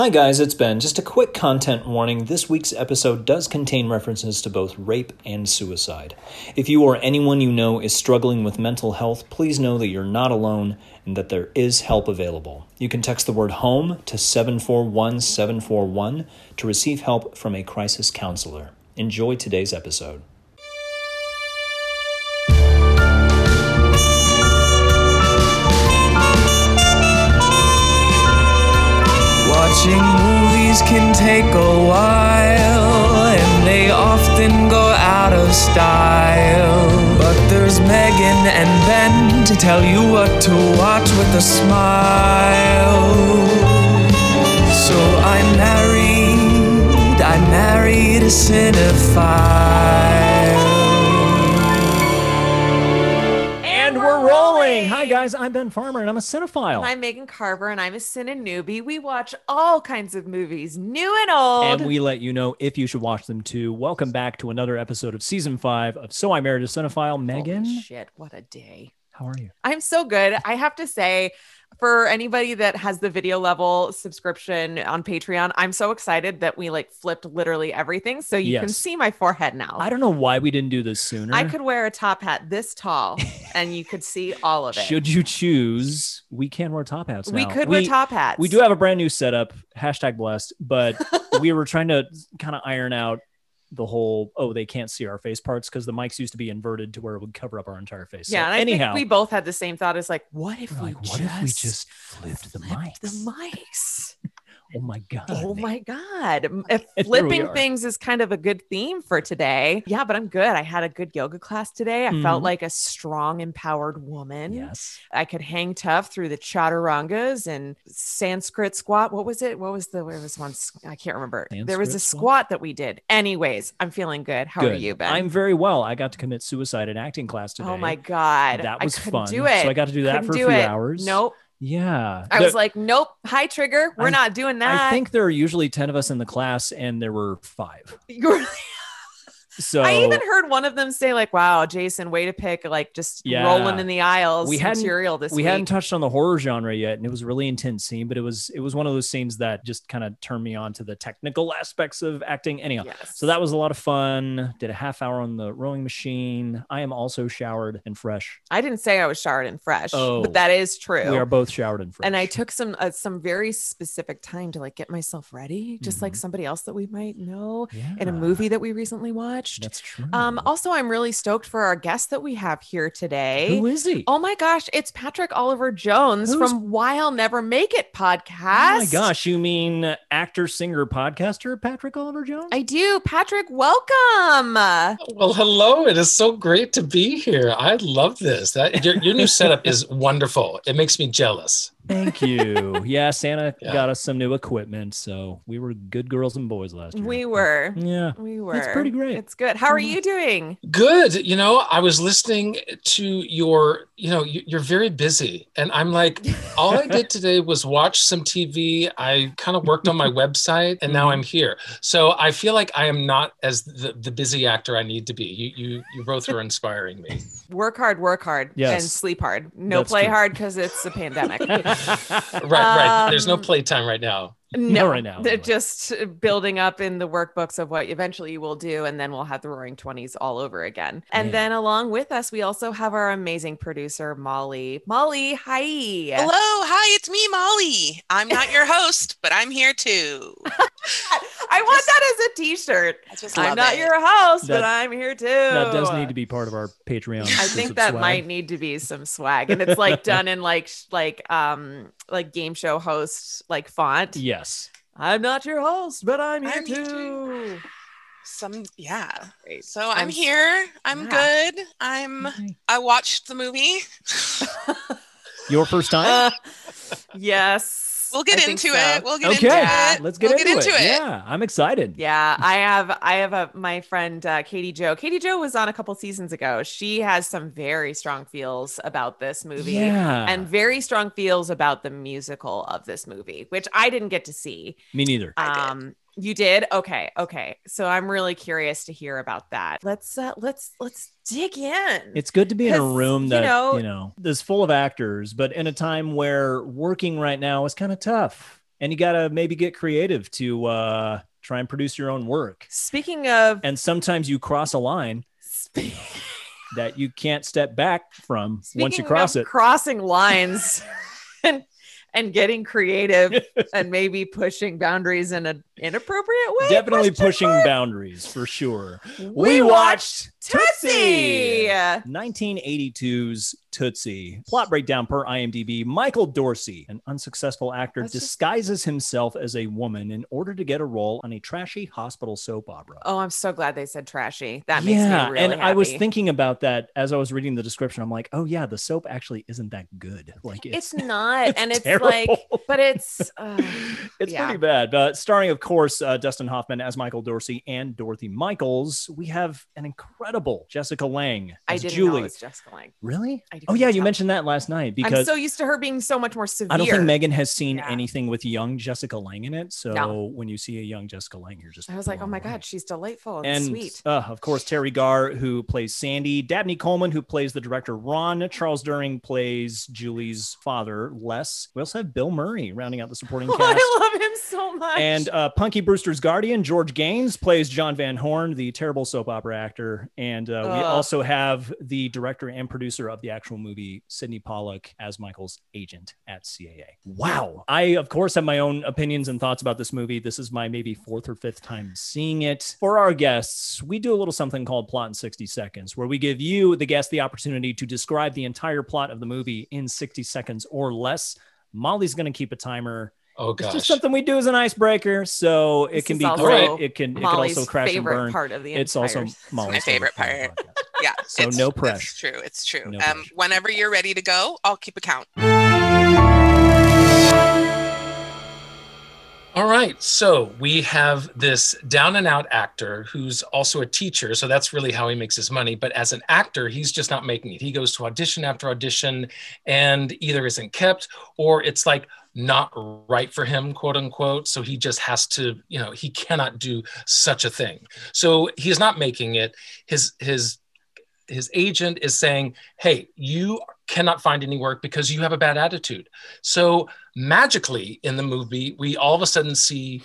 Hi, guys, it's Ben. Just a quick content warning this week's episode does contain references to both rape and suicide. If you or anyone you know is struggling with mental health, please know that you're not alone and that there is help available. You can text the word HOME to 741 741 to receive help from a crisis counselor. Enjoy today's episode. Watching movies can take a while, and they often go out of style. But there's Megan and Ben to tell you what to watch with a smile. So I'm married, I'm married a cinephile. Guys, I'm Ben Farmer and I'm a cinephile. I'm Megan Carver and I'm a Cine newbie. We watch all kinds of movies, new and old. and we let you know if you should watch them too. Welcome back to another episode of season five of So I Married a Cinephile. Holy Megan, shit, what a day. how are you? I'm so good. I have to say, for anybody that has the video level subscription on Patreon, I'm so excited that we like flipped literally everything. So you can see my forehead now. I don't know why we didn't do this sooner. I could wear a top hat this tall and you could see all of it. Should you choose, we can wear top hats. we now. could wear top hats. We do have a brand new setup, hashtag blessed, but we were trying to kind of iron out the whole oh they can't see our face parts because the mics used to be inverted to where it would cover up our entire face. So Yeah, and I anyhow, think we both had the same thought. Is like, what if we like, what if we just flipped the mics? the mics? Oh my god! Oh my god! If And here we flipping things is kind of a good theme for today. Yeah, but I'm good. I had a good yoga class today. I felt Mhm. like a strong, empowered woman. Yes. I could hang tough through the chaturangas and Sanskrit squat. What was it? What was the? Where was one? I can't remember. there was a squat? squat that we did. Anyways, I'm feeling good. How are you, Ben? I'm very well. I got to commit suicide in acting class today. Oh my god, That was I fun. Do it. So I got to do that Couldn't for a few it. hours. Nope. Yeah. I The- was like, nope. High trigger. We're I- not doing that. I think there are usually 10 of us in the class and there were five. So I even heard one of them say, like, wow, Jason, way to pick like just Yeah. rolling in the aisles We hadn't- material this we week. hadn't touched on the horror genre yet and it was a really intense scene but it was it was one of those scenes that just kind of turned me on to the technical aspects of acting anyhow yes. so that was a lot of fun did a half hour on the rowing machine i am also showered and fresh I didn't say I was showered and fresh, Oh. but that is true. we are both showered and fresh and I took some uh, some very specific time to like get myself ready, just like Mhm. somebody else that we might know yeah, in a movie that we recently watched. That's true Um, also, I'm really stoked for our guest that we have here today. who is he Oh my gosh, it's Patrick Oliver Jones Who's- from Why I'll Never Make It podcast. Oh my gosh you mean actor singer podcaster patrick oliver jones I do. Patrick, welcome. Well, hello. It is so great to be here. I love this. That your, your new setup is wonderful. It makes me jealous. Thank you. Yeah, Santa Yeah. got us some new equipment, so we were good girls and boys last year. We were. Yeah. We were. It's pretty great. It's good. How are you doing? Good. You know, I was listening to your, you know, you- you're very busy. And I'm like, all I did today was watch some TV. I kind of worked on my website and now. I'm mm-hmm. here. So I feel like I am not as the, the busy actor I need to be. You, you, you both are inspiring me. Work hard, work hard, Yes. and sleep hard. No That's play true. hard because it's a pandemic. Right, right. There's no Um, playtime right now. No, right now, They're anyway. just building up in the workbooks of what eventually you will do, and then we'll have the Roaring Twenties all over again. And Man. then along with us, we also have our amazing producer Molly. Molly, hi. Hello, hi, it's me, Molly. I'm not your host, but I'm here too. I want that as a T-shirt. I just I'm not it. your host, That- but I'm here too. that does need to be part of our Patreon. I think that swag. might need to be some swag, and it's like done in like sh- like um like game show host like font. Yes. I'm not your host, but I'm here I'm here too. Some, yeah. Great. So I'm, I'm here. I'm Yeah. good. I'm. I watched the movie. Your first time? Uh, yes, We'll get I into so. it. We'll get okay. into it. Let's get, We'll into, get into it. it. Yeah, I'm excited. Yeah, I have I have a my friend uh, Katie Joe. Katie Joe was on a couple seasons ago. She has some very strong feels about this movie. Yeah. And very strong feels about the musical of this movie, which I didn't get to see. Me neither. I did. Um, you did? Okay, okay. So I'm really curious to hear about that. Let's uh, let's let's dig in. It's good to be in a room you that, know- you know, is full of actors, but in a time where working right now is kind of tough. and you got to maybe get creative to uh, try and produce your own work. Speaking of And sometimes you cross a line spe- that you can't step back from once you cross it. crossing lines and and getting creative and maybe pushing boundaries in an inappropriate way. Definitely pushing mark? boundaries for sure. We watched Tootsie. Tootsie. 1982's Tootsie. Plot breakdown per IMDb Michael Dorsey, an unsuccessful actor, That's just- disguises himself as a woman in order to get a role on a trashy hospital soap opera. Oh, I'm so glad they said trashy. That makes yeah, me really and I was thinking about that as I was reading the description. I'm like, oh yeah, the soap actually isn't that good. Like it's, it's, not, and it's terrible. like, but it's uh, it's yeah. pretty bad. But starring, of course, uh, Dustin Hoffman as Michael Dorsey and Dorothy Michaels. We have an incredible Jessica Lange I didn't Julie. know it was Jessica Lange. Really? I Oh yeah, you mentioned that last night because I'm so used to her being so much more severe. I don't think Megan has seen Yeah. anything with young Jessica Lange in it. So No. when you see a young Jessica Lange, you're just I was like, oh my away. god, she's delightful and, and sweet. uh, of course Teri Garr who plays Sandy, Dabney Coleman who plays the director Ron, Charles Durning plays Julie's father Les. We also have Bill Murray rounding out the supporting Oh, cast. I love him so much. And uh, Punky Brewster's guardian, George Gaynes, plays John Van Horn, the terrible soap opera actor. And uh, we also have the director and producer of the actual movie, Sydney Pollack, as Michael's agent at CAA. Wow. I, of course, have my own opinions and thoughts about this movie. This is my maybe fourth or fifth time seeing it. For our guests, we do a little something called Plot in 60 Seconds, where we give you, the guest, the opportunity to describe the entire plot of the movie in 60 seconds or less. Molly's going to keep a timer. Oh It's gosh. just something we do as an icebreaker, so it This can be great. It can it can Molly's also crash and favorite burn. part of the It's also Molly's my favorite part. of the podcast. Yeah. So it's- no It's pressure. true. It's true. No um, whenever you're ready to go, I'll keep a All right. So we have this down and out actor who's also a teacher. So that's really how he makes his money. But as an actor, he's just not making it. He goes to audition after audition and either isn't kept or it's like not right for him, quote unquote. So he just has to, you know, he cannot do such a thing. So he's not making it. His, his, his agent is saying, Hey, you cannot find any work because you have a bad attitude. So magically in the movie, we all of a sudden see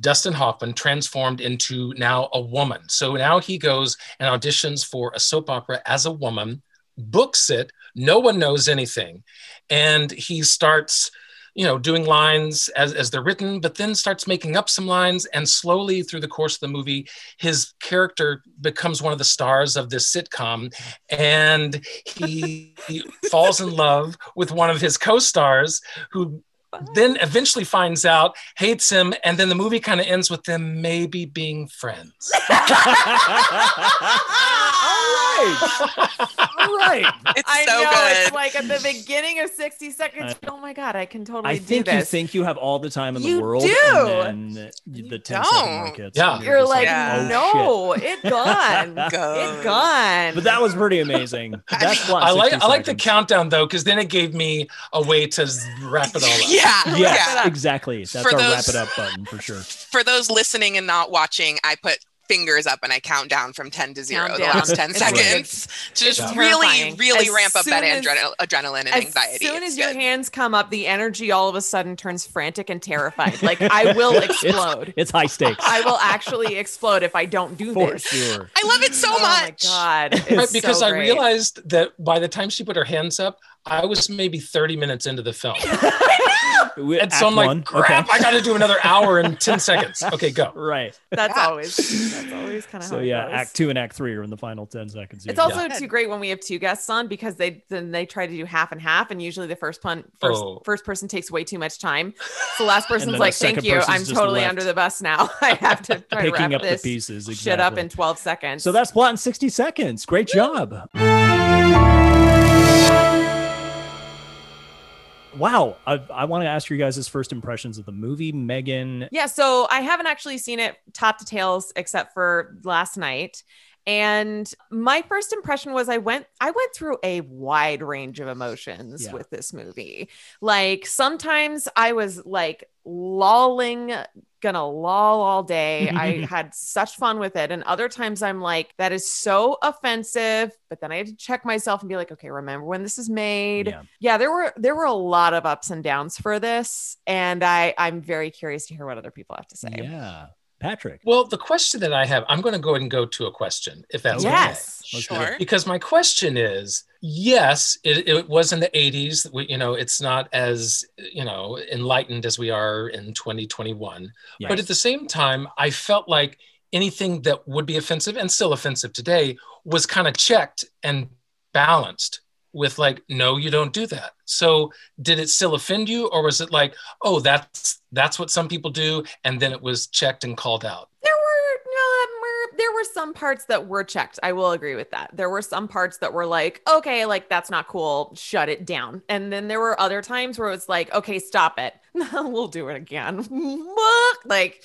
Dustin Hoffman transformed into now a woman. So now he goes and auditions for a soap opera as a woman, books it, no one knows anything. And he starts, you know, doing lines as, as they're written, but then starts making up some lines. And slowly through the course of the movie, his character becomes one of the stars of this sitcom. And he, he falls in love with one of his co stars who then eventually finds out, hates him, and then the movie kind of ends with them maybe being friends. All right. All right. It's I so know good. it's like at the beginning of 60 seconds. oh my god, I can totally I do think you think you have all the time in the You world. do. And then the 10 second don't. mark hits. Yeah. and You're just like, Yeah. oh, no, it gone. Go. it gone. But that was pretty amazing. That's plot I like 60 I like the countdown though, because then it gave me a way to wrap it all up. Yeah. Yes, Wrap exactly. That's For our those- wrap it up button for sure. For those listening and not watching, I put fingers up and I count down from 10 to 0 Count the down. last 10 It's seconds to just it's really, really As ramp up that soon as- adrenal, adrenaline and as anxiety. As soon It's as your good. hands come up, the energy all of a sudden turns frantic and terrified. Like I will explode. It's high stakes. I will actually explode if I don't do for this. sure. I love it so oh my much. god! It's Right, because so I realized that by the time she put her hands up, I was maybe 30 minutes into the film. We- And Act so I'm like, one. crap, I got to do another hour and 10 seconds. Okay, go. Right. that's Yeah. always that's always kind of So how yeah, goes. Act two and Act three are in the final ten seconds. It's Yeah. also too great when we have two guests on because they then they try to do half and half, and usually the first pun first Oh. first person takes way too much time. So the last person's like, "Thank you, I'm totally left under the bus now. I have to try to picking wrap up the this pieces. shit up in 12 seconds." So that's plot in 60 seconds. Great job. Wow. I, I want to ask you guys' his first impressions of the movie. Megan, Yeah, so I haven't actually seen it top to tails except for last night. And my first impression was I went I went through a wide range of emotions Yeah. with this movie. Like sometimes I was like lolling gonna loll all day. I had such fun with it. And other times I'm like, that is so offensive. But then I had to check myself and be like, okay, remember when this is made? Yeah. Yeah, there were there were a lot of ups and downs for this. And I I'm very curious to hear what other people have to say. Yeah. Patrick. Well, the question that I have, I'm going to go ahead and go to a question, if that's okay. yes. Let's do it. Sure. Because my question is, yes, it, it was in the 80s. We, you know, it's not as you know enlightened as we are in 2021. Yes. But at the same time, I felt like anything that would be offensive and still offensive today was kind of checked and balanced with like, no, you don't do that. So did it still offend you, or was it like, oh, that's that's what some people do, and then it was checked and called out? There were um, there were some parts that were checked. I will agree with that. There were some parts that were like, okay, like that's not cool. Shut it down. And then there were other times where it was like, okay, stop it. we'll do it again. like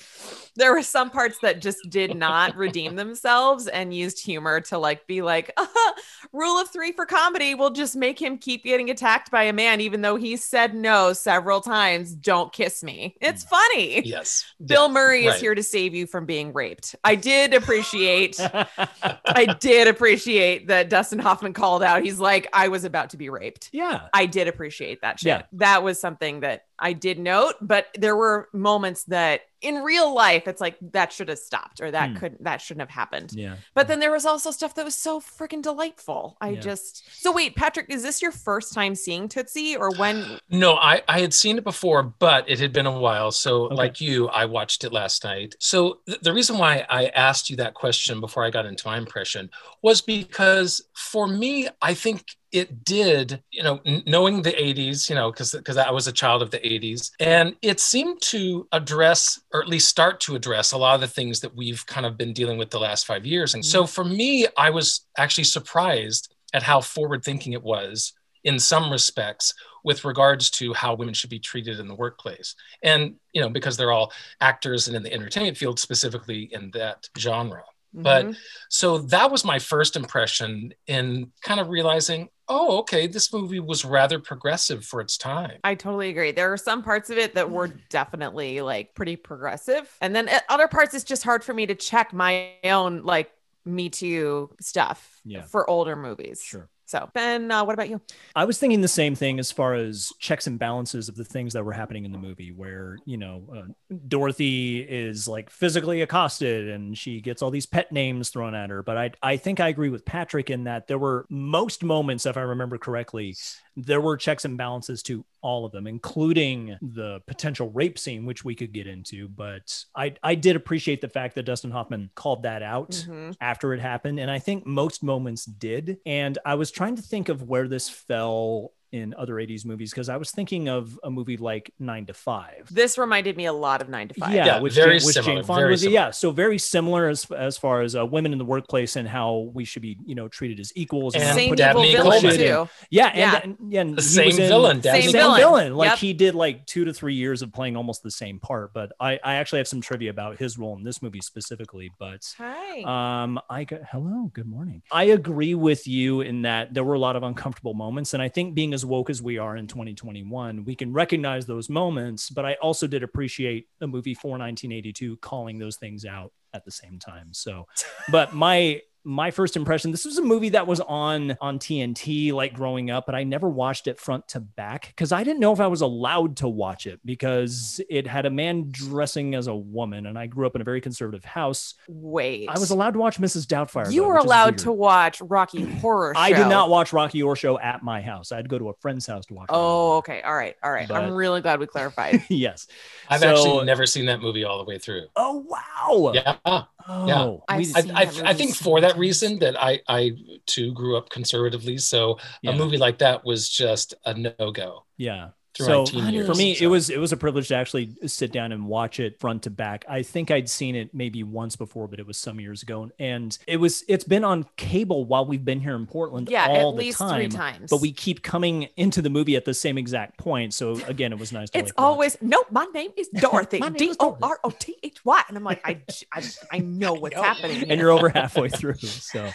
there were some parts that just did not redeem themselves and used humor to like be like, rule of three for comedy We'll just make him keep getting attacked by a man, even though he said no several times. Don't kiss me. It's mm. funny. Yes. Bill Murray is right. here to save you from being raped. I did appreciate, I did appreciate that Dustin Hoffman called out. He's like, I was about to be raped. yeah. I did appreciate that shit. Yeah. That was something that I did note, but there were moments that in real life, it's like that should have stopped or that Hmm. could that shouldn't have happened. Yeah. But then there was also stuff that was so freaking delightful. I Yeah. just so wait, Patrick, is this your first time seeing Tootsie or when? No, I, I had seen it before, but it had been a while. So, Okay. like you, I watched it last night. So, th- the reason why I asked you that question before I got into my impression was because for me, I think it did, you know, n- knowing the 80s, you know, because because I was a child of the 80s, and it seemed to address, or at least start to address, a lot of the things that we've kind of been dealing with the last five years. And so, for me, I was actually surprised at how forward thinking it was in some respects with regards to how women should be treated in the workplace and you know because they're all actors and in the entertainment field specifically in that genre But- Mhm. so that was my first impression in kind of realizing oh okay this movie was rather progressive for its time I totally agree. There are some parts of it that were hmm. definitely like pretty progressive. And then at other parts, it's just hard for me to check my own like Me Too stuff Yeah. for older movies. Sure. So, Ben, uh, what about you? I was thinking the same thing as far as checks and balances of the things that were happening in the movie, where, you know, uh, Dorothy is like physically accosted and she gets all these pet names thrown at her. But I, I think I agree with Patrick in that there were most moments, if I remember correctly, there were checks and balances to all of them, including the potential rape scene, which we could get into. But I, I did appreciate the fact that Dustin Hoffman called that out Mhm. after it happened. And I think most moments did. And I was trying to think of where this fell in other 80s movies because I was thinking of a movie like Nine to Five. This reminded me a lot of Nine to Five. Yeah, Yeah, which very Jane, which similar, Jane Fonda very was. similar. Yeah, so very similar as as far as uh, women in the workplace and how we should be, you know, treated as equals. And not Same put evil Dabney villain Coleman. too. Yeah, and, Yeah. and, yeah, and The same was in- villain, Dabney Same same villain. villain. Like Yep. he did like two to three years of playing almost the same part. But I, I actually have some trivia about his role in this movie specifically. But Hi. um, I got hello, good morning. I agree with you in that there were a lot of uncomfortable moments, and I think being as woke as we are in 2021, we can recognize those moments. But I also did appreciate the movie for 1982 calling those things out at the same time. So, but my my first impression this was a movie that was on on TNT like growing up but I never watched it front to back cuz I didn't know if I was allowed to watch it because it had a man dressing as a woman and I grew up in a very conservative house Wait. I was allowed to watch Mrs. Doubtfire You though, were allowed to watch Rocky Horror Show. I did not watch Rocky Horror Show at my house I'd go to a friend's house to watch Oh, Horror. okay. All right. All right. But- I'm really glad we clarified. yes i've So- actually never seen that movie all the way through oh wow yeah oh I've we- seen I, I, I think for that reason that I, I too grew up conservatively. So yeah, a movie like that was just a no go. yeah through so for years, me it was it was a privilege to actually sit down and watch it front to back i think i'd seen it maybe once before but it was some years ago and it was it's been on cable while we've been here in portland Yeah, all at the least time three times. but we keep coming into the movie at the same exact point so again it was nice to It's like, always no. My name is Dorothy. My name D is O Dorothy. R O T H Y, and I'm like, I I, I know what's know. happening. and you're over halfway through so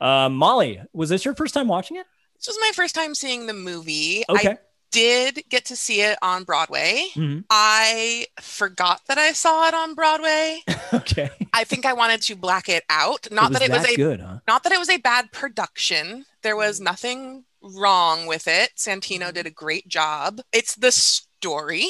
uh, molly was this your first time watching it This was my first time seeing the movie. okay I did get to see it on Broadway. Mhm. I forgot that I saw it on Broadway. Okay. I think I wanted to black it out. Not it was that it was a good, huh? not that it was a bad production. There was Mm. nothing wrong with it. Santino did a great job. It's the story.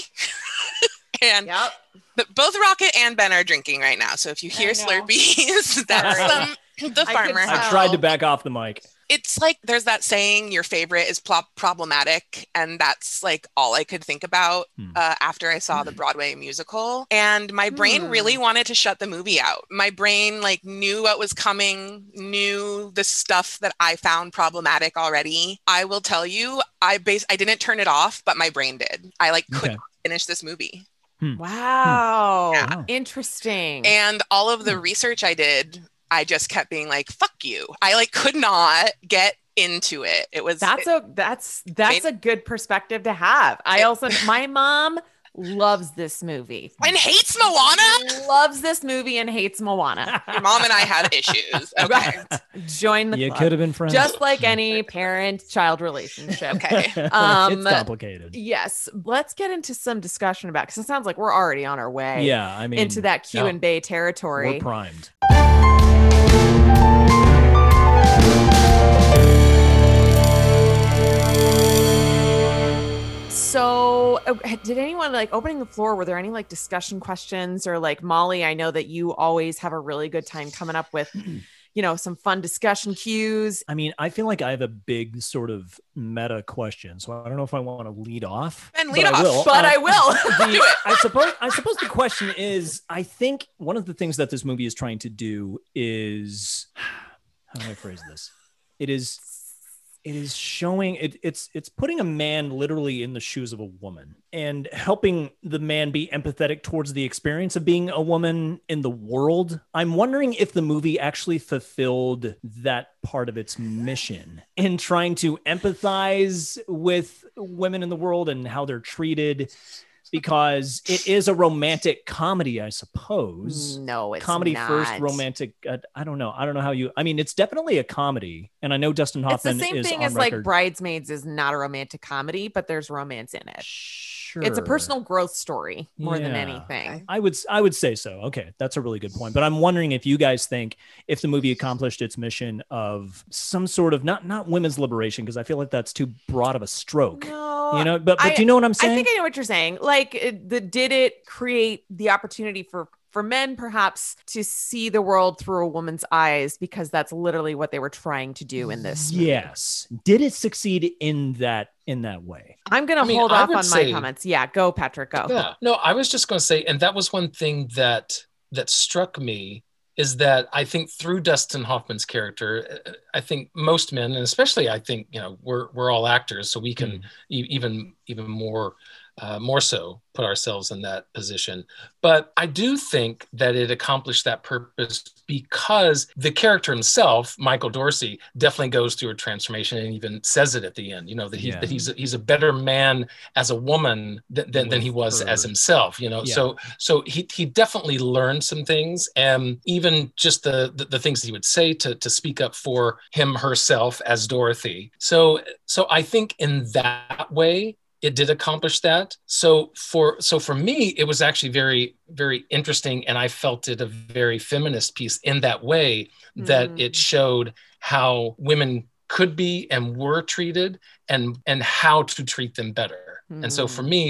and Yep. but both Rocket and Ben are drinking right now. So if you hear know. Slurpees, that's them. The I farmer tell. I tried to back off the mic. It's like there's that saying, your favorite is pl- problematic. And that's like all I could think about Hmm. uh, after I saw the Broadway musical. And my brain Hmm. really wanted to shut the movie out. My brain like knew what was coming, knew the stuff that I found problematic already. I will tell you, I base I didn't turn it off, but my brain did. I like could Okay. not finish this movie. Wow. Yeah. Wow. Interesting. And all of Hmm. the research I did, I just kept being like, fuck you. I like could not get into it. It was that's a that's that's a good perspective to have. I It- also my mom loves this movie. and hates Moana. Loves this movie and hates Moana. Your mom and I have issues. Okay. Right. Join the You club. could have been friends. Just like any parent-child relationship. Okay. Um, it's complicated. Yes, let's get into some discussion about because it sounds like we're already on our way Yeah, I mean, into that Q yeah. and Bay we're territory. primed. So, uh, did anyone like opening the floor? Were there any like discussion questions or like Molly? I know that you always have a really good time coming up with, you know, some fun discussion cues. I mean, I feel like I have a big sort of meta question, so I don't know if I want to lead off. But lead I off. will. But Uh, I will. the, I suppose I suppose the question is I think one of the things that this movie is trying to do is how do I phrase this? It is it is showing it, it's it's putting a man literally in the shoes of a woman and helping the man be empathetic towards the experience of being a woman in the world. I'm wondering if the movie actually fulfilled that part of its mission in trying to empathize with women in the world and how they're treated because it is a romantic comedy, I suppose. no, it's comedy first, romantic. uh, I don't know. I don't know how you. I mean, it's definitely a comedy, and I know Dustin Hoffman. It's the same thing as like. Bridesmaids is not a romantic comedy, but there's romance in it. Sure. It's a personal growth story more than anything. I would I would say so. Okay, that's a really good point. But I'm wondering if you guys think if the movie accomplished its mission of some sort of not not women's liberation because I feel like that's too broad of a stroke. No, You know, but but I- do you know what I'm saying? I think I know what you're saying. Like, the did it create the opportunity for for men perhaps to see the world through a woman's eyes because that's literally what they were trying to do in this. movie. yes. Did it succeed in that in that way? I'm gonna I mean, hold I off on say- my comments. Yeah, go Patrick, go. Yeah. No, I was just going to say, and that was one thing that that struck me is that I think through Dustin Hoffman's character, uh, I think most men, and especially I think you know we're we're all actors, so we can e- even even more uh, more so put ourselves in that position. But I do think that it accomplished that purpose because the character himself, Michael Dorsey, definitely goes through a transformation and even says it at the end. You know that he's Yeah. that he's a, he's a better man as a woman than, than, than he was as himself. You know, Yeah. so so he he definitely learned some things, and even just the the, the things he would say to to speak up for him herself as Dorothy. So so I think in that way it did accomplish that so for so for me it was actually very very interesting and i felt it a very feminist piece in that way that Mm. it showed how women could be and were treated and and how to treat them better and so for Mm. me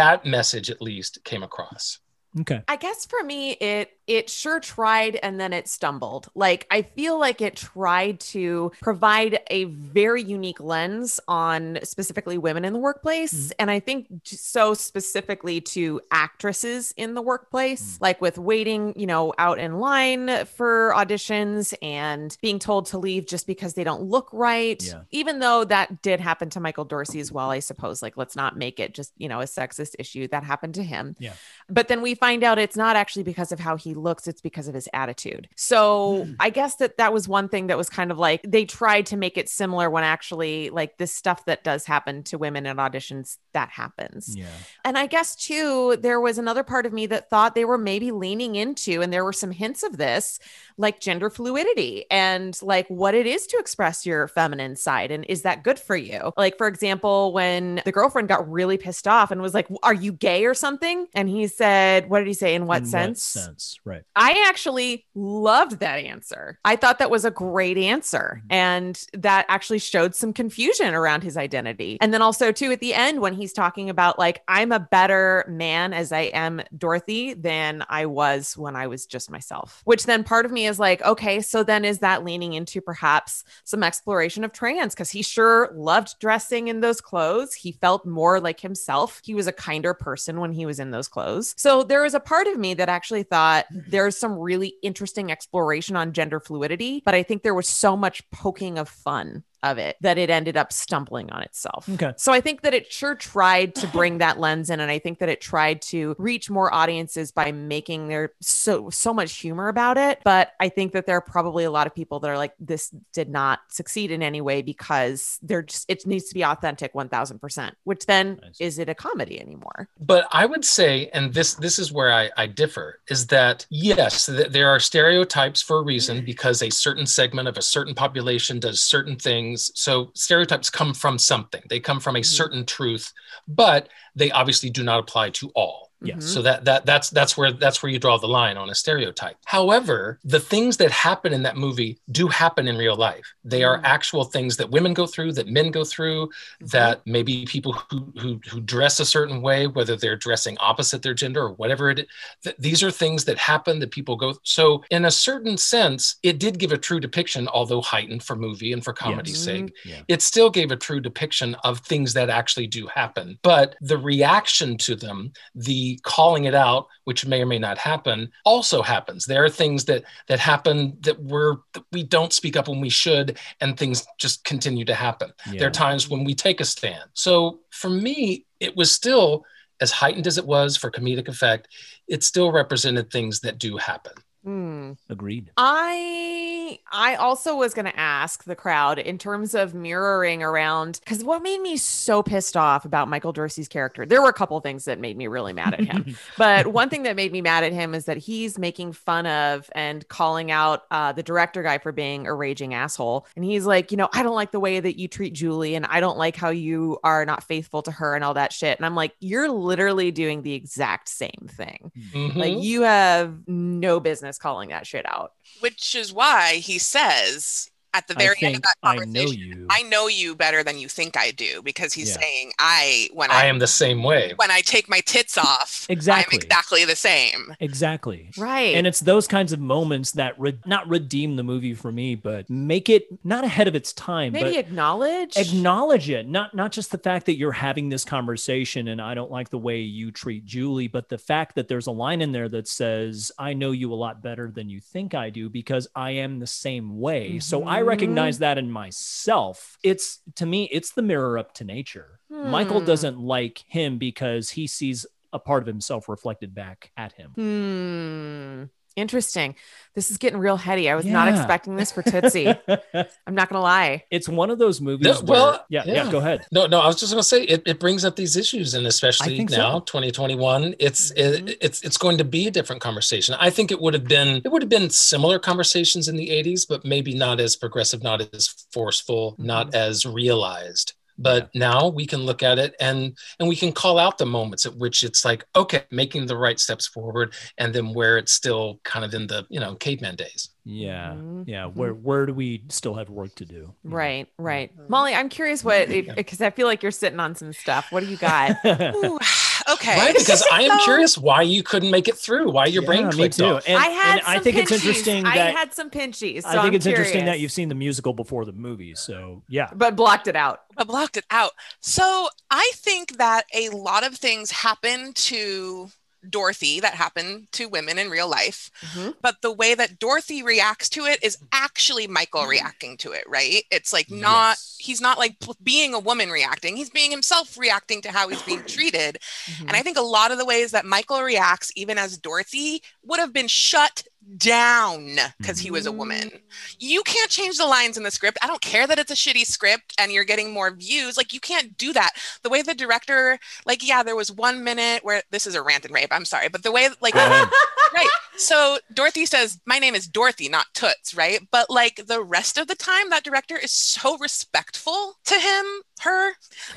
that message at least came across Okay. I guess for me, it it sure tried and then it stumbled. Like I feel like it tried to provide a very unique lens on specifically women in the workplace, Mhm. and I think so specifically to actresses in the workplace, Mm. like with waiting, you know, out in line for auditions and being told to leave just because they don't look right. Yeah. Even though that did happen to Michael Dorsey as well, I suppose. Like let's not make it just you know a sexist issue that happened to him. Yeah. But then we find out it's not actually because of how he looks, it's because of his attitude. So Hmm. I guess that that was one thing that was kind of like they tried to make it similar when actually like this stuff that does happen to women in auditions that happens. Yeah. And I guess too, there was another part of me that thought they were maybe leaning into, and there were some hints of this, like gender fluidity and like what it is to express your feminine side. And is that good for you? Like, for example, when the girlfriend got really pissed off and was like, Are you gay or something? And he said, What did he say? In what In sense? sense? Right. I actually loved that answer. I thought that was a great answer. Mm-hmm. And that actually showed some confusion around his identity. And then also, too, at the end, when he's talking about, like, I'm a better man as I am Dorothy than I was when I was just myself, which then part of me is like, okay, so then is that leaning into perhaps some exploration of trans? Because he sure loved dressing in those clothes. He felt more like himself. He was a kinder person when he was in those clothes. So there was a part of me that actually thought there's some really interesting exploration on gender fluidity, but I think there was so much poking of fun of it that it ended up stumbling on itself. Okay. So I think that it sure tried to bring that lens in and I think that it tried to reach more audiences by making there so so much humor about it, but I think that there are probably a lot of people that are like this did not succeed in any way because they're just it needs to be authentic 1000%, which then Nice. is it a comedy anymore? but i would say and this this is where i, I differ is that yes th- there are stereotypes for a reason mm. because a certain segment of a certain population does certain things so stereotypes come from something. They come from a Mhm. certain truth but they obviously do not apply to all Yes. Mhm. so that that that's that's where that's where you draw the line on a stereotype. However, the things that happen in that movie do happen in real life. They are Mm. actual things that women go through, that men go through, Mm-hmm. that maybe people who who who dress a certain way, whether they're dressing opposite their gender or whatever it is, th- these are things that happen that people go. So in a certain sense, it did give a true depiction, although heightened for movie and for comedy's Mhm. sake Yeah. it still gave a true depiction of things that actually do happen. But the reaction to them, the calling it out, which may or may not happen, also happens. There are things that that happen that we're that we don't speak up when we should, and things just continue to happen. There are times when we take a stand. So for me, it was still as heightened as it was for comedic effect, it still represented things that do happen. Hmm. Agreed. I I also was going to ask the crowd in terms of mirroring around because what made me so pissed off about Michael Dorsey's character. There were a couple things that made me really mad at him, but one thing that made me mad at him is that he's making fun of and calling out uh, the director guy for being a raging asshole, and he's like, you know, I don't like the way that you treat Julie, and I don't like how you are not faithful to her and all that shit. And I'm like, you're literally doing the exact same thing. Like Mhm. you have no business calling that shit out. which is why he says at the very end of that I conversation, know you. I know you better than you think I do because he's Yeah. saying I when I I, am the same way. when I take my tits off, Exactly. I'm exactly the same. Exactly. Right. And it's those kinds of moments that re- not redeem the movie for me, but make it not ahead of its time, maybe but acknowledge. acknowledge it. Not not just the fact that you're having this conversation and I don't like the way you treat Julie, but the fact that there's a line in there that says, "I know you a lot better than you think I do because I am the same way." So I Mhm. recognize that in myself. It's to me, it's the mirror up to nature. Michael Hmm. doesn't like him because he sees a part of himself reflected back at him. Hmm. Interesting. This is getting real heady. I was not expecting this for Tootsie. I'm not gonna lie. it's one of those movies. No, where- well, yeah, yeah, yeah. go ahead. No, no, I was just going to say it, it brings up these issues, and especially think so. now, 2021, it's Mhm. it, it's it's going to be a different conversation. I think it would have been it would have been similar conversations in the 80s, but maybe not as progressive, not as forceful, not as realized. But now we can look at it and and we can call out the moments at which it's like okay, making the right steps forward, and then where it's still kind of in the you know caveman days. Yeah, Mhm. yeah. Mm-hmm. Where where do we still have work to do? Mm-hmm. Right, right. Mm-hmm. Molly, I'm curious what because I feel like you're sitting on some stuff. What do you got? Ooh, okay. Right, because I am So- curious why you couldn't make it through, why your brain Yeah, me clicked too. off. And, I had and I some think it's pinchies. interesting I had some pinchies. So I think I'm it's interesting that you've seen the musical before the movie. So yeah, but blocked it out. I blocked it out. So I think that a lot of things happen to Dorothy that happen to women in real life. Mhm. But the way that Dorothy reacts to it is actually Michael reacting to it, right? It's like not, Yes. He's not like being a woman reacting, he's being himself reacting to how he's being treated. And I mm-hmm. think a lot of the ways that Michael reacts, even as Dorothy, would have been shut down because he was a woman. Mm-hmm. You can't change the lines in the script. I don't care that it's a shitty script and you're getting more views. Like, you can't do that. The way the director, like, yeah, there was one minute where this is a rant and rave. I'm sorry. But the way, like, right. So Dorothy says, My name is Dorothy, not Toots, right? But like the rest of the time, that director is so respectful to him, her.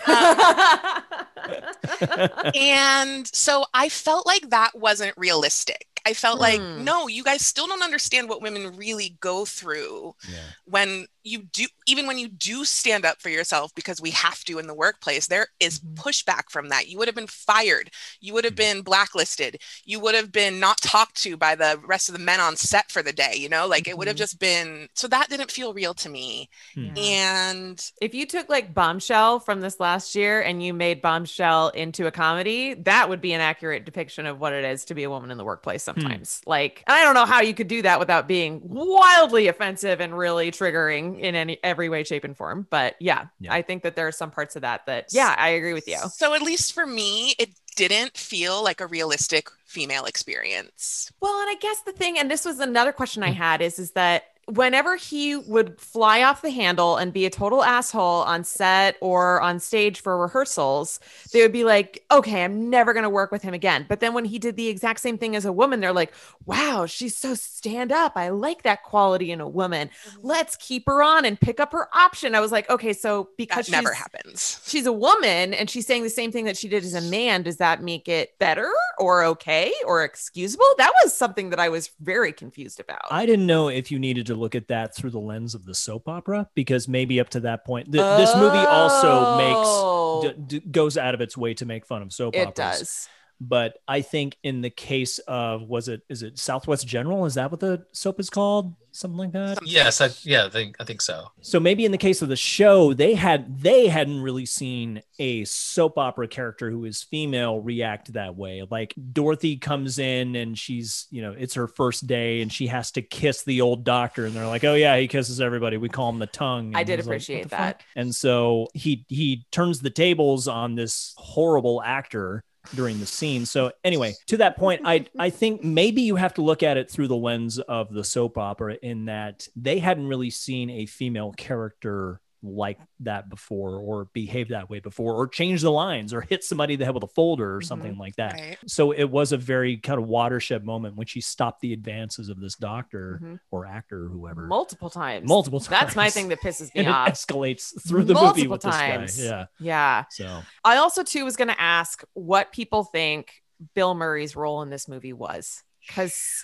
And so I felt like that wasn't realistic. I felt like, Hmm. no, you guys still don't understand what women really go through Yeah. when you do, even when you do stand up for yourself because we have to in the workplace, there is Mm-hmm. pushback from that. You would have been fired. You would have been blacklisted. You would have been not talked to by the rest of the men on set for the day, you know, like it would have Mhm. just been, so that didn't feel real to me. Hmm. And if you took like Bombshell from this last year and you made Bombshell into a comedy, that would be an accurate depiction of what it is to be a woman in the workplace Hmm. sometimes. Like, and I don't know how you could do that without being wildly offensive and really triggering in any every way, shape, and form. But yeah, Yeah. I think that there are some parts of that that, yeah, I agree with you. So at least for me, it didn't feel like a realistic female experience. Well, and I guess the thing, and this was another question. I mm. had, is is that whenever he would fly off the handle and be a total asshole on set or on stage for rehearsals, they would be like, okay, I'm never going to work with him again. But then when he did the exact same thing as a woman, they're like, wow, she's so stand up. I like that quality in a woman. Mm-hmm. Let's keep her on and pick up her option. I was like, okay, so because That never happens. she's a woman and she's saying the same thing that she did as a man does that make it better or okay or excusable that was something that i was very confused about I didn't know if you needed to look at that through the lens of the soap opera because maybe up to that point, th- this movie also makes Oh, d- d- goes out of its way to make fun of soap it operas. It does But I think in the case of was it is it Southwest General? Is that what the soap is called? Something like that. Yes, I, yeah, I think I think so. So maybe in the case of the show, they had they hadn't really seen a soap opera character who is female react that way. Like Dorothy comes in and she's, you know, it's her first day and she has to kiss the old doctor and they're like, "Oh yeah, he kisses everybody. We call him the tongue." I did he's like, appreciate that. fuck?" And so he he turns the tables on this horrible actor during the scene. So anyway, to that point, I I think maybe you have to look at it through the lens of the soap opera in that they hadn't really seen a female character like that before or behave that way before or change the lines or hit somebody in the head with a folder or Mhm. something like that. Right. So it was a very kind of watershed moment when she stopped the advances of this doctor Mhm. or actor or whoever multiple times multiple times. that's my thing that pisses me and it off escalates through the movie Multiple with times. this guy. Yeah. yeah So i also too was going to ask what people think bill murray's role in this movie was because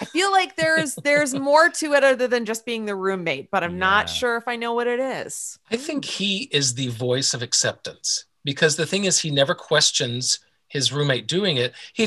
I feel like there's there's more to it other than just being the roommate, but I'm not sure if I know what it is. I think he is the voice of acceptance because the thing is, he never questions his roommate doing it. He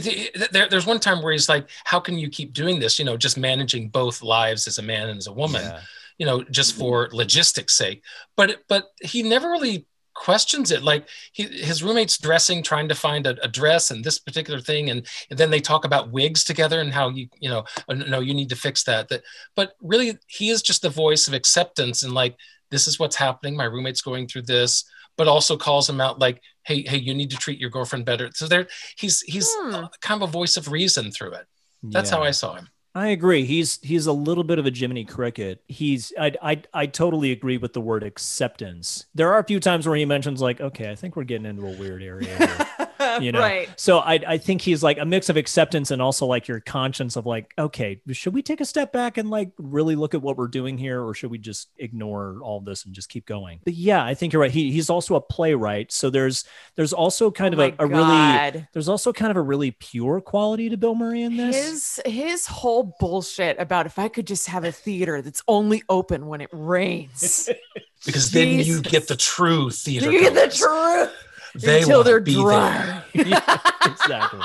there, there's one time where he's like, "How can you keep doing this? You know, just managing both lives as a man and as a woman. yeah. You know, just mm-hmm. for logistics sake." But but he never really questions it like he, his roommate's dressing trying to find a, a dress and this particular thing and, and then they talk about wigs together and how you you know oh, no you need to fix that that but really he is just the voice of acceptance and like this is what's happening my roommate's going through this but also calls him out like hey hey you need to treat your girlfriend better so there he's he's Hmm. kind of a voice of reason through it that's Yeah. how i saw him I agree. He's he's a little bit of a Jiminy Cricket. He's I I I totally agree with the word acceptance. There are a few times where he mentions like, okay, I think we're getting into a weird area. Here. You know, right. so I, I think he's like a mix of acceptance and also like your conscience of like, okay, should we take a step back and like really look at what we're doing here, or should we just ignore all this and just keep going? But yeah, I think you're right. He, he's also a playwright, so there's there's also oh kind Oh of a, a really there's also kind of a really pure quality to Bill Murray in this. His his whole bullshit about if I could just have a theater that's only open when it rains. because then you get the true theater you get the goers. truth they until they're be there. dry. yeah, exactly.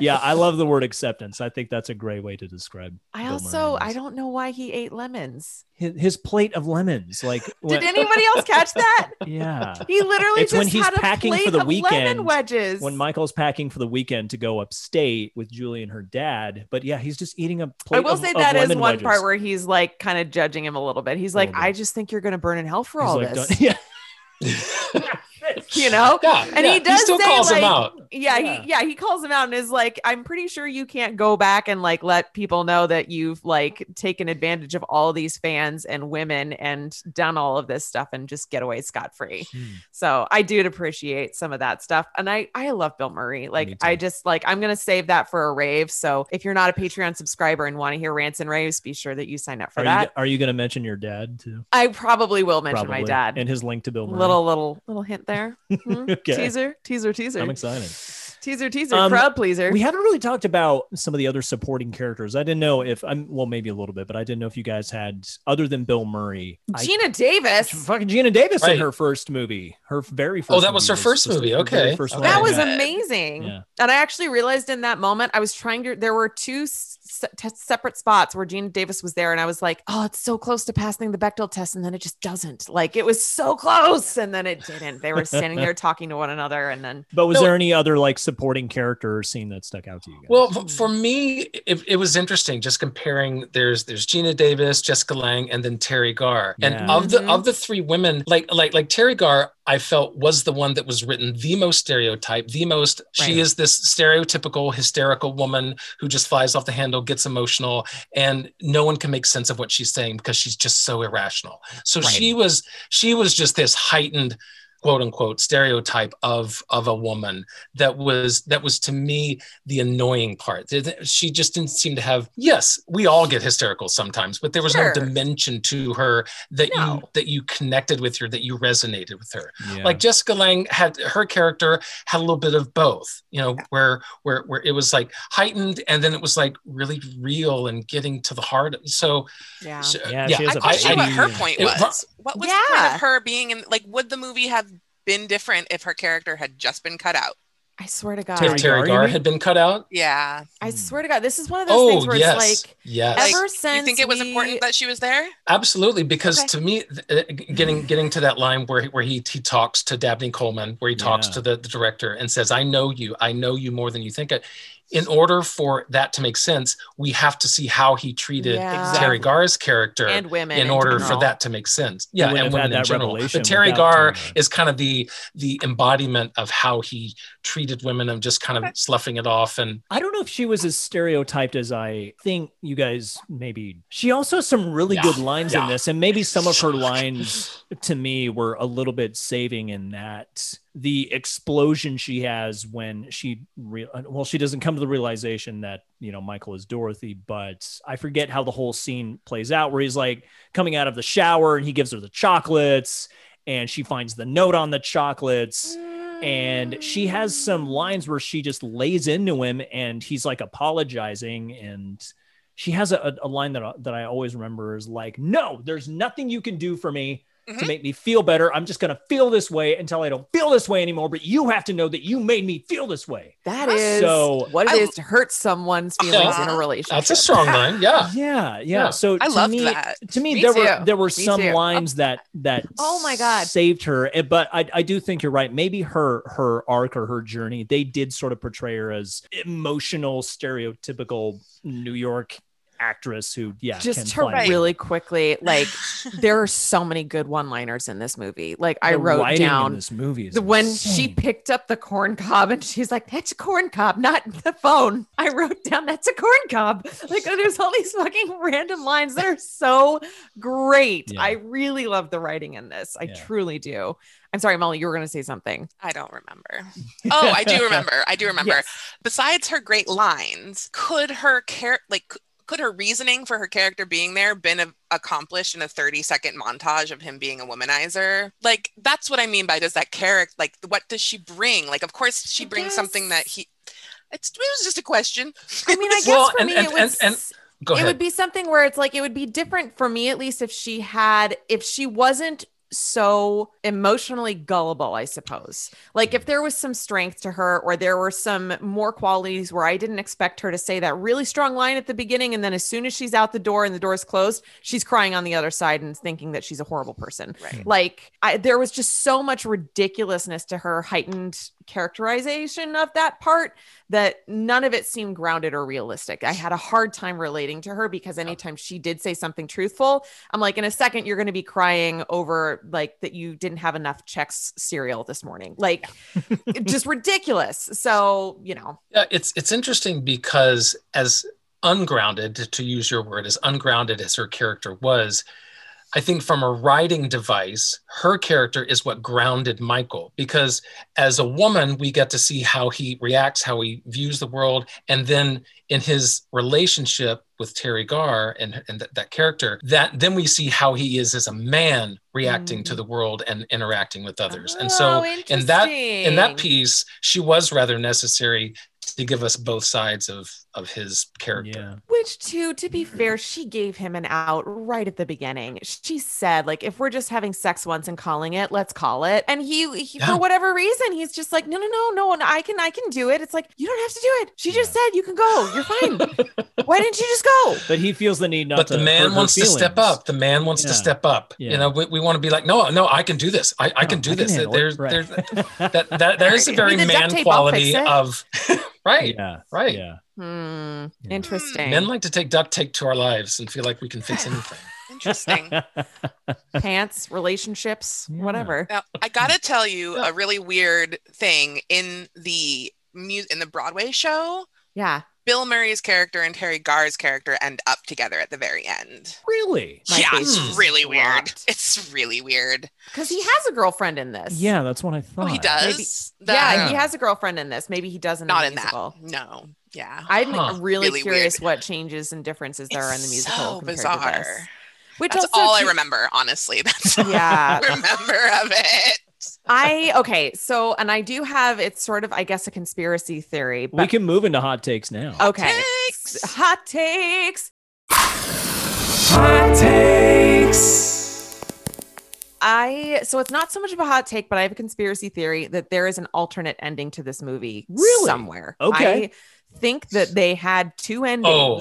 yeah, I love the word acceptance. I think that's a great way to describe. I Bill also Murray I don't know why he ate lemons. his, his plate of lemons. Like, Did when- anybody else catch that? yeah. He literally It's just when he's had a packing for the weekend, lemon wedges. When Michael's packing for the weekend to go upstate with Julie and her dad, but yeah, he's just eating a plate. Of less. I will of- say that is one wedges. part where he's like kind of judging him a little bit. He's like, bit. I just think you're going to burn in hell for He's all like, this. Yeah, you know? Yeah, And yeah, he does still say, calls him out. Yeah, Yeah. he yeah, he calls him out and is like, I'm pretty sure you can't go back and like let people know that you've like taken advantage of all these fans and women and done all of this stuff and just get away scot free. Hmm. So I do appreciate some of that stuff. And I I love Bill Murray. Like. I just like I'm gonna save that for a rave. So if you're not a Patreon subscriber and want to hear rants and raves, be sure that you sign up for Are that. you, are you to mention your dad too? I probably will mention my dad. and his link to Bill Murray. little little little hint there. Hmm? Okay. Teaser, teaser, teaser. I'm excited. teaser, teaser, Um, crowd pleaser. We haven't really talked about some of the other supporting characters. I didn't know if I'm well, maybe a little bit, but I didn't know if you guys had other than Bill Murray. I- Geena Davis. fucking Geena Davis in her first movie, her very first. Oh, that was movie her first just movie. her Okay. first Okay. That was amazing. Yeah. And I actually realized in that moment, I was trying to, there were two s- se- te- separate spots where Geena Davis was there. And I was like, oh, it's so close to passing the Bechdel test. And then it just doesn't. Like it was so close. And then it didn't. They were standing there talking to one another. And then, But was No. there any other like supporting character or scene that stuck out to you guys? Well, f- for me, it, it was interesting just comparing. There's there's Geena Davis, Jessica Lange, and then Teri Garr. And of the Mhm. of the three women, like like like Teri Garr, I felt was the one that was written the most stereotype, the most. She is this stereotypical hysterical woman who just flies off the handle, gets emotional, and no one can make sense of what she's saying because she's just so irrational. So Right. she was she was just this heightened quote unquote stereotype of of a woman that was that was to me the annoying part Th- th- she just didn't seem to have yes we all get hysterical sometimes but there was Sure. no dimension to her that you that you connected with her that you resonated with her yeah. like jessica lange had her character had a little bit of both you know where where where it was like heightened and then it was like really real and getting to the heart so, yeah. so Yeah, yeah, she has I a question I- what her I- point it- was. What was the point of her being in? Like, would the movie have been different if her character had just been cut out? I swear to God. Teri if teri Garr, you had been cut out Yeah. I Hmm. swear to God. This is one of those oh things where yes it's like, yes Like, ever since. you think it was we- important that she was there? Absolutely, because Okay. to me, th- uh, g- getting getting to that line where he- where he he talks to Dabney Coleman, where he talks Yeah. to the, the director and says, "I know you, I know you more than you think." I- In order for that to make sense, we have to see how he treated Yeah. Teri Garr's character and women in in order for general. that to make sense. Yeah, and women in general. But Teri without Garr Teri Garr. is kind of the the embodiment of how he treated women and just kind of sloughing it off and I don't know if she was as stereotyped as I think you guys maybe. She also has some really Yeah, good lines in this, and maybe some of her lines to me were a little bit saving in that the explosion she has when she re- well she doesn't come to the realization that you know Michael is Dorothy, but I forget how the whole scene plays out where he's like coming out of the shower and he gives her the chocolates and she finds the note on the chocolates. And she has some lines where she just lays into him and he's like apologizing. And she has a, a line that, that I always remember is like, no, there's nothing you can do for me to Mhm. make me feel better. I'm just going to feel this way until I don't feel this way anymore. But you have to know that you made me feel this way. That is So- what it I- is to hurt someone's feelings in a Uh-huh. relationship. that's a strong line. Yeah. Yeah. Yeah. Yeah. So I to loved me, that. to me, Me there were there were Me some too. lines that that Oh my God. saved her Eh, but I, I do think you're right maybe her her arc or her journey they did sort of portray her as emotional stereotypical new york actress who yeah just can to fly. really quickly, like there are so many good one-liners in this movie. Like I wrote down this movie is the when she picked up the corn cob and she's like, "That's a corn cob, not the phone." I wrote down, "That's a corn cob." Like oh, there's all these fucking random lines that are so great. Yeah. I really love the writing in this. I Yeah. truly do. I'm sorry, Molly, you were going to say something. I don't remember. Oh, I do remember. I do remember. Yes. Besides her great lines, could her care like c- could her reasoning for her character being there been a- accomplished in a 30 second montage of him being a womanizer? Like that's what I mean by does that character like what does she bring? Like of course she I brings something that he it's, it was just a question. I mean, I guess Well, for and- me and- it was and- and- Go it would be something where it's like it would be different for me at least if she had if she wasn't so emotionally gullible, I suppose. Like if mm-hmm. there was some strength to her or there were some more qualities where I didn't expect her to say that really strong line at the beginning and then as soon as she's out the door and the door's closed, she's crying on the other side and thinking that she's a horrible person. Right. Like I, there was just so much ridiculousness to her heightened characterization of that part that none of it seemed grounded or realistic. I had a hard time relating to her because anytime she did say something truthful, I'm like, in a second, you're going to be crying over like that you didn't have enough Chex cereal this morning. Like, just ridiculous. So, you know, Yeah, it's it's interesting because as ungrounded, to use your word, as ungrounded as her character was, I think from a writing device, her character is what grounded Michael because as a woman, we get to see how he reacts, how he views the world, and then in his relationship with Teri Garr and, and th- that character, that then we see how he is as a man reacting to mm. the world and interacting with others. and so Oh, in that in that piece, she was rather necessary to give us both sides of of his character. Yeah. Which, too, to be mm. fair, she gave him an out right at the beginning. She said, like, if we're just having sex once and calling it, let's call it. And he, he Yeah. for whatever reason, he's just like, no, no, no, no, and I can, I can do it. It's like you don't have to do it. She just said you can go. You're fine. Why didn't you just go? But he feels the need not But to. the man hurt wants to step up. The man wants Yeah. to step up. Yeah. You know, we, we want to be like, no, no, I can do this. I, I No, can do I can this. handle there's, Right. there's that, that there is a very me the duct man tape, I'll fix quality of right. Yeah. Right. Yeah. Hmm. Yeah. Interesting. Men like to take duct tape to our lives and feel like we can fix anything. Interesting. Pants, relationships, Yeah. whatever. Now, I gotta tell you Yeah. a really weird thing in the mu- in the Broadway show. Yeah. Bill Murray's character and Teri Garr's character end up together at the very end. Really? My yeah, it's really weird. dropped. It's really weird. Because he has a girlfriend in this. Yeah, that's what I thought. Oh, he does. Maybe- That- yeah, he has a girlfriend in this. Maybe he does in the not in that. musical. No. Yeah. I'm Huh. really, Really curious what changes and differences there are in the musical. So compared to bizarre. this. Which That's also all I remember, honestly. That's all Yeah. I remember of it. I okay, so and I do have it's sort of I guess a conspiracy theory, We can move into hot takes now. okay. Takes. Hot takes. Hot takes. I so it's not so much of a hot take, but I have a conspiracy theory that there is an alternate ending to this movie Really? somewhere. Okay. I think that they had two endings. Oh,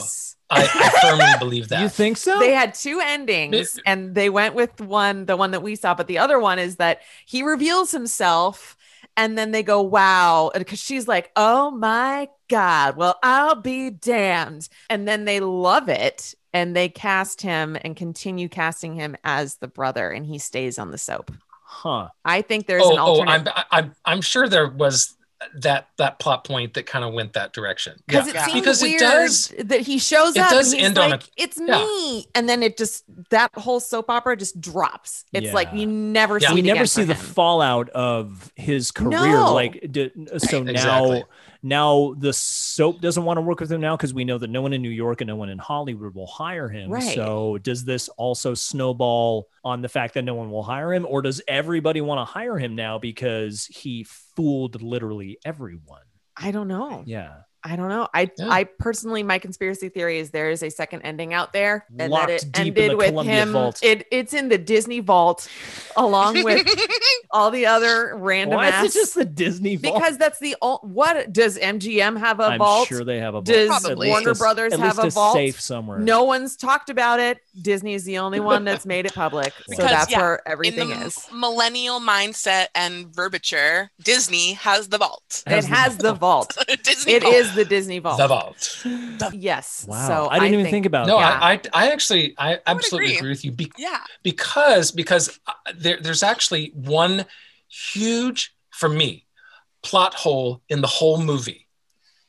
I, I firmly believe that. You think so? They had two endings and they went with one, the one that we saw, but the other one is that he reveals himself and then they go, wow. Because she's like, oh my God, well, I'll be damned. And then they love it and they cast him and continue casting him as the brother and he stays on the soap. huh. I think there's oh, an oh, alternate. I'm, I'm, I'm sure there was that that plot point that kind of went that direction. because Yeah. it Yeah. seems Because it weird does- that he shows it up does and he's end on like, a- it's yeah. me and then it just that whole soap opera just drops it's like you never Yeah. see we it never again see the him. fallout of his career. No. Like, d- so Right, now, exactly. Now the soap doesn't want to work with him now because we know that no one in New York and no one in Hollywood will hire him. Right. So, does this also snowball on the fact that no one will hire him, or does everybody want to hire him now because he fooled literally everyone? i don't know Yeah. I don't know i Yeah. i personally my conspiracy theory is there is a second ending out there and Locked that it deep in ended the with Columbia him vault. it it's in the disney vault along with all the other random Why ass is it just the Disney vault? because that's the ol- what does mgm have a I'm vault sure they have a vault. Does At Probably. least Warner a- Brothers at have least a vault? safe somewhere. no one's talked about it disney is the only one that's made it public so Because, that's yeah, where In everything the is millennial mindset and verbiture, Disney has the vault. it has the vault Disney It vault. is the disney vault The vault. yes Wow. so I didn't even think about No, that. I, I, I actually, I absolutely agree. agree with you be- Yeah. because because uh, there, there's actually one huge for me plot hole in the whole movie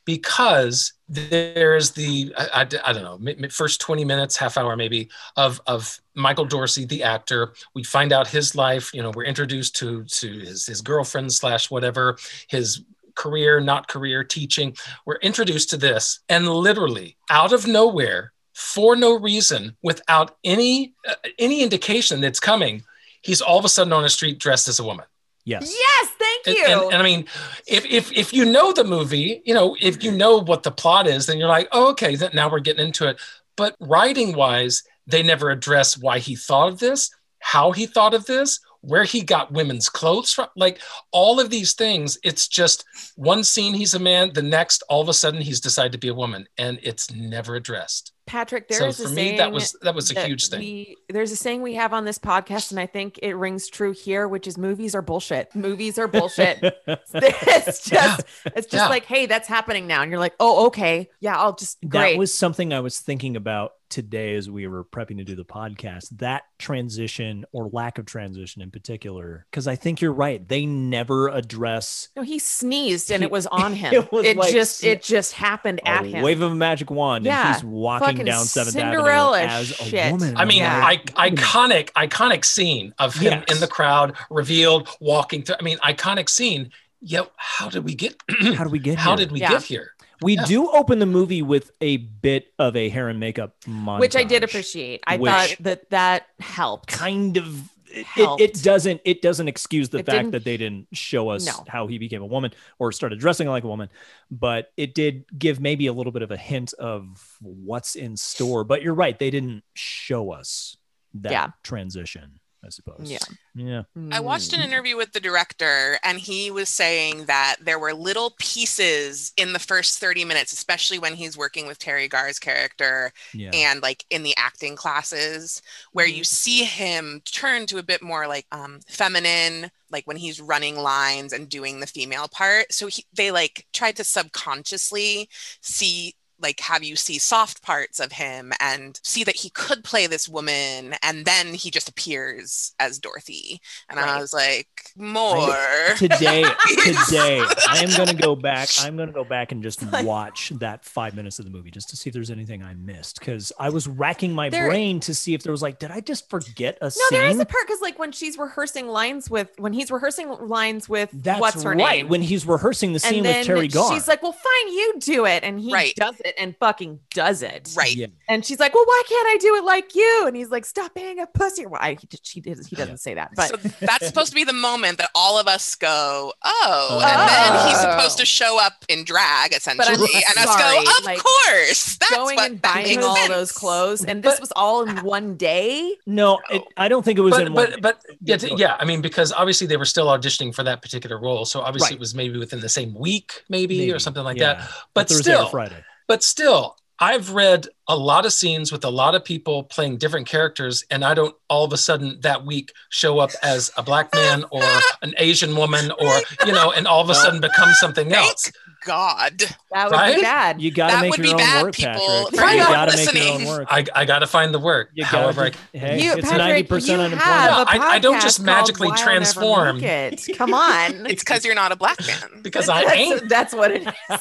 because there's the I, I, I don't know mi- mi- first 20 minutes half hour maybe of of michael dorsey the actor we find out his life you know we're introduced to to his, his girlfriend slash whatever his career not career teaching we're introduced to this and literally out of nowhere for no reason without any uh, any indication that's coming he's all of a sudden on a street dressed as a woman yes. yes thank and, you and, and I mean, if, if if you know the movie, you know, if you know what the plot is, then you're like, oh, okay, then now we're getting into it. But writing wise, they never address why he thought of this, how he thought of this, where he got women's clothes from, like all of these things. It's just one scene he's a man, the next all of a sudden he's decided to be a woman, and it's never addressed. Patrick, there so is a for saying me, that was that was a that huge thing. We, there's a saying we have on this podcast, and I think it rings true here, which is movies are bullshit. Movies are bullshit. it's just, it's just Yeah. like, hey, that's happening now, and you're like, oh, okay, yeah, I'll just great. That was something I was thinking about today as we were prepping to do the podcast. That transition or lack of transition in particular, because I think you're right. They never address no, he sneezed, and He- it was on him. it It, like just, it just happened a at him. wave of a magic wand, Yeah, and he's walking fucking down Seventh Cinderella Avenue as shit. a woman. I mean, Yeah. I, iconic, iconic scene of him Yes. in the crowd, revealed, walking through. I mean, iconic scene. Yet, how did we get? how do we get how here? did we Yeah. get here? We Yeah. do open the movie with a bit of a hair and makeup montage, which I did appreciate. I thought that that helped. Kind of. It, it, it doesn't it doesn't excuse the It fact that they didn't show us No. how he became a woman or started dressing like a woman but it did give maybe a little bit of a hint of what's in store but you're right they didn't show us that Yeah. transition i suppose Yeah. yeah I watched Mm. an interview with the director, and he was saying that there were little pieces in the first 30 minutes, especially when he's working with Teri Garr's character yeah and like in the acting classes, where Mm-hmm. you see him turn to a bit more like um, feminine, like when he's running lines and doing the female part. So he, they like tried to subconsciously see like have you see soft parts of him and see that he could play this woman and then he just appears as Dorothy and I was like more today today i am going to go back i'm going to go back and just watch that five minutes of the movie just to see if there's anything i missed because i was racking my There- brain to see if there was like did i just forget a scene? No, scene there is a part because like when she's rehearsing lines with when he's rehearsing lines with That's what's her right. name. When he's rehearsing the scene and with Teri Garr. she's like, "Well, fine, you do it," and he Right. does it and fucking does it. right Yeah. And she's like, "Well, why can't I do it like you?" And he's like, "Stop being a pussy." Well, I, he, she he doesn't say that, but so that's supposed to be the moment that all of us go, oh, oh and then he's Oh. supposed to show up in drag essentially, But I'm and us go, of like, course, that's going what and that buying all sense. those clothes, and this But- was all in one day. no, it, I don't think it was But in one. but but yeah, Go yeah. I mean, because obviously they were still auditioning for that particular role, so obviously Right. it was maybe within the same week, maybe, Maybe, or something like yeah. that. But Thursday or still, Friday. But still i've read a lot of scenes with a lot of people playing different characters and i don't all of a sudden that week show up as a black man or an asian woman or you know and all of a sudden become something else God. That would Right? be bad. You got to That make would your be own bad, work, people. Patrick. For You got to make your own work. i, I gotta find the work You however I, hey, You, it's Patrick, ninety percent you unemployment. have a I- I don't just magically Why I'll Never transform. It. Come on. It's because you're not a black man. because i that's, ain't that's what it is.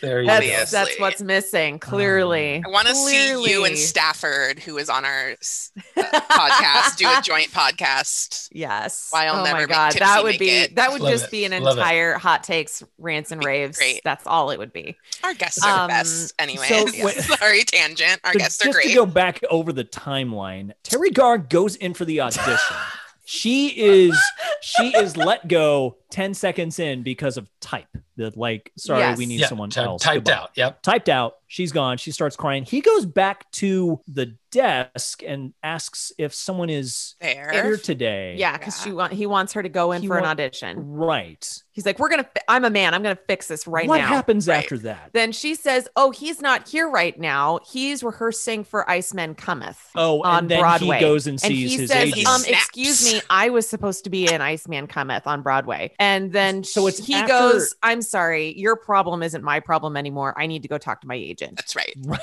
there you That's, go that's what's missing. Clearly, I want to see you and Stafford, who is on our uh, podcast, do a joint podcast. Yes. Why I'll oh never my make god, Tipsy that would be it. that would Love just it. be an Love it. entire hot takes, rants and raves. great. That's all it would be. Our guests are Um, the best, anyway. so Yeah, wait- Sorry, tangent. Our So guests are just great. to go back over the timeline, Teri Garr goes in for the audition. she is she is let go 10 seconds in because of type. That like, sorry, Yes. we need yeah, someone ty- else. typed Goodbye. out yep Typed out. She's gone. She starts crying. He goes back to the desk and asks if someone is there. here today. Yeah, because Yeah. she want he wants her to go in He for an audition. Right. He's like, "We're gonna. Fi- I'm a man. I'm gonna fix this right what now." What happens Right. after that? Then she says, "Oh, he's not here right now. He's rehearsing for Iceman Cometh." Oh, on and then Broadway. he goes and And sees he his says, agent. "Um, excuse me, I was supposed to be in Iceman Cometh on Broadway." And then So it's he after- goes, "I'm sorry, your problem isn't my problem anymore. I need to go talk to my agent." That's right. Right.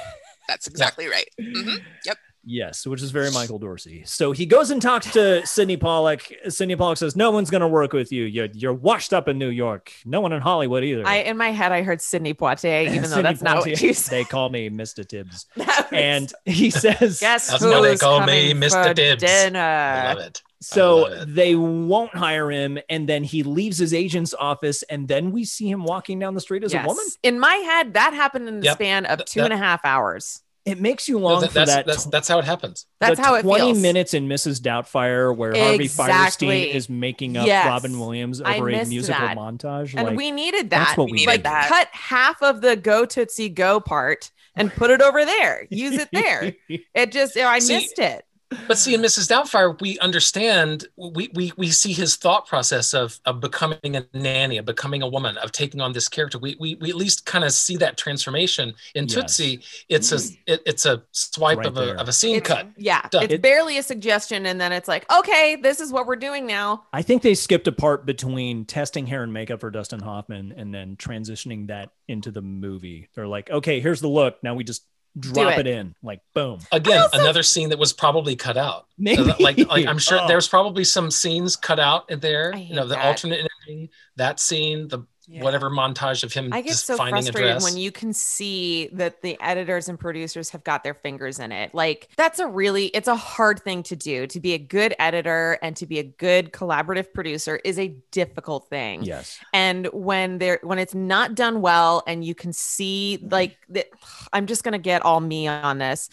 That's exactly right. hmm Yep. Yes, which is very Michael Dorsey. So he goes and talks to Sydney Pollack. Sydney Pollack says, "No one's going to work with you. You're you're washed up in New York. No one in Hollywood either." I in my head I heard Sidney Poitier, even though Sidney that's not what you said. They call me Mr. Tibbs, was- and he says, guess That's why they who's call me Mr. for Tibbs. i love it So they won't hire him, and then he leaves his agent's office, and then we see him walking down the street as Yes. a woman. In my head, that happened in the Yep. span of Th- two and a half hours. It makes you No, long that- for that's, that. that's that's how it happens That's the how it 20 feels. minutes in Mrs. Doubtfire where Harvey Exactly. Fierstein is making up Yes. Robin Williams over a musical that. montage. And like, we needed that. that's what We we needed needed. that. Cut half of the go Tootsie Go part and put it over there. Use it there. It just, I See, missed it. But see, in Mrs. Doubtfire, we understand, we, we, we see his thought process of, of becoming a nanny, of becoming a woman, of taking on this character. We, we, we at least kind of see that transformation. In Yes. Tootsie, it's a mm-hmm. it, it's a swipe Right of a, there. of a scene It's- cut. Yeah, Done. it's barely a suggestion, and then it's like, okay, this is what we're doing now. I think they skipped a part between testing hair and makeup for Dustin Hoffman and then transitioning that into the movie. They're like, okay, here's the look. Now we just drop it. it. in, like boom. Again, also- another scene that was probably cut out. Maybe. So like, like I'm sure Oh. there's probably some scenes cut out there. I You know, the that. alternate ending, that scene, the Yeah. whatever montage of him I get just so frustrated when you can see that the editors and producers have got their fingers in it. Like that's a really it's a hard thing to do. To be a good editor and to be a good collaborative producer is a difficult thing. Yes. And when they're when it's not done well and you can see mm-hmm. like that I'm just going to get all me on this.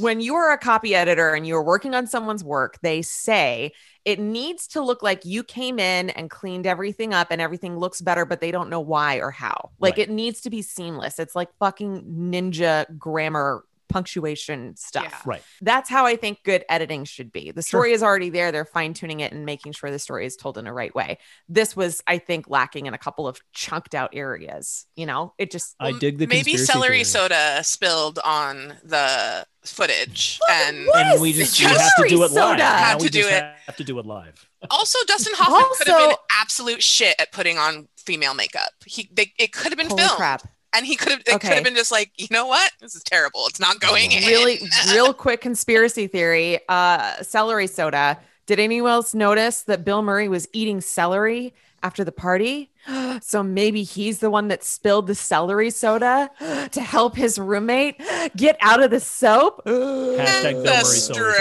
When you are a copy editor and you're working on someone's work, they say it needs to look like you came in and cleaned everything up and everything looks better, but they don't know why or how. Like Right. it needs to be seamless. It's like fucking ninja grammar punctuation stuff. Yeah. Right. That's how I think good editing should be. The story is already there. They're fine tuning it and making sure the story is told in a right way. This was, I think, lacking in a couple of chunked out areas. You know, it just I Well, dig the maybe celery theory. soda spilled on the footage and What? And we Yes, just we have to do it celery live. soda. Now Had we to do just it. have to do it live. also dustin hoffman could have been absolute shit at putting on female makeup he they, it could have been holy filmed crap. And he could have it could have been just like you know what this is terrible it's not going in Really, real quick conspiracy theory. Uh, celery soda. Did anyone else notice that Bill Murray was eating celery after the party? So maybe he's the one that spilled the celery soda to help his roommate get out of the soap. Hashtag the celery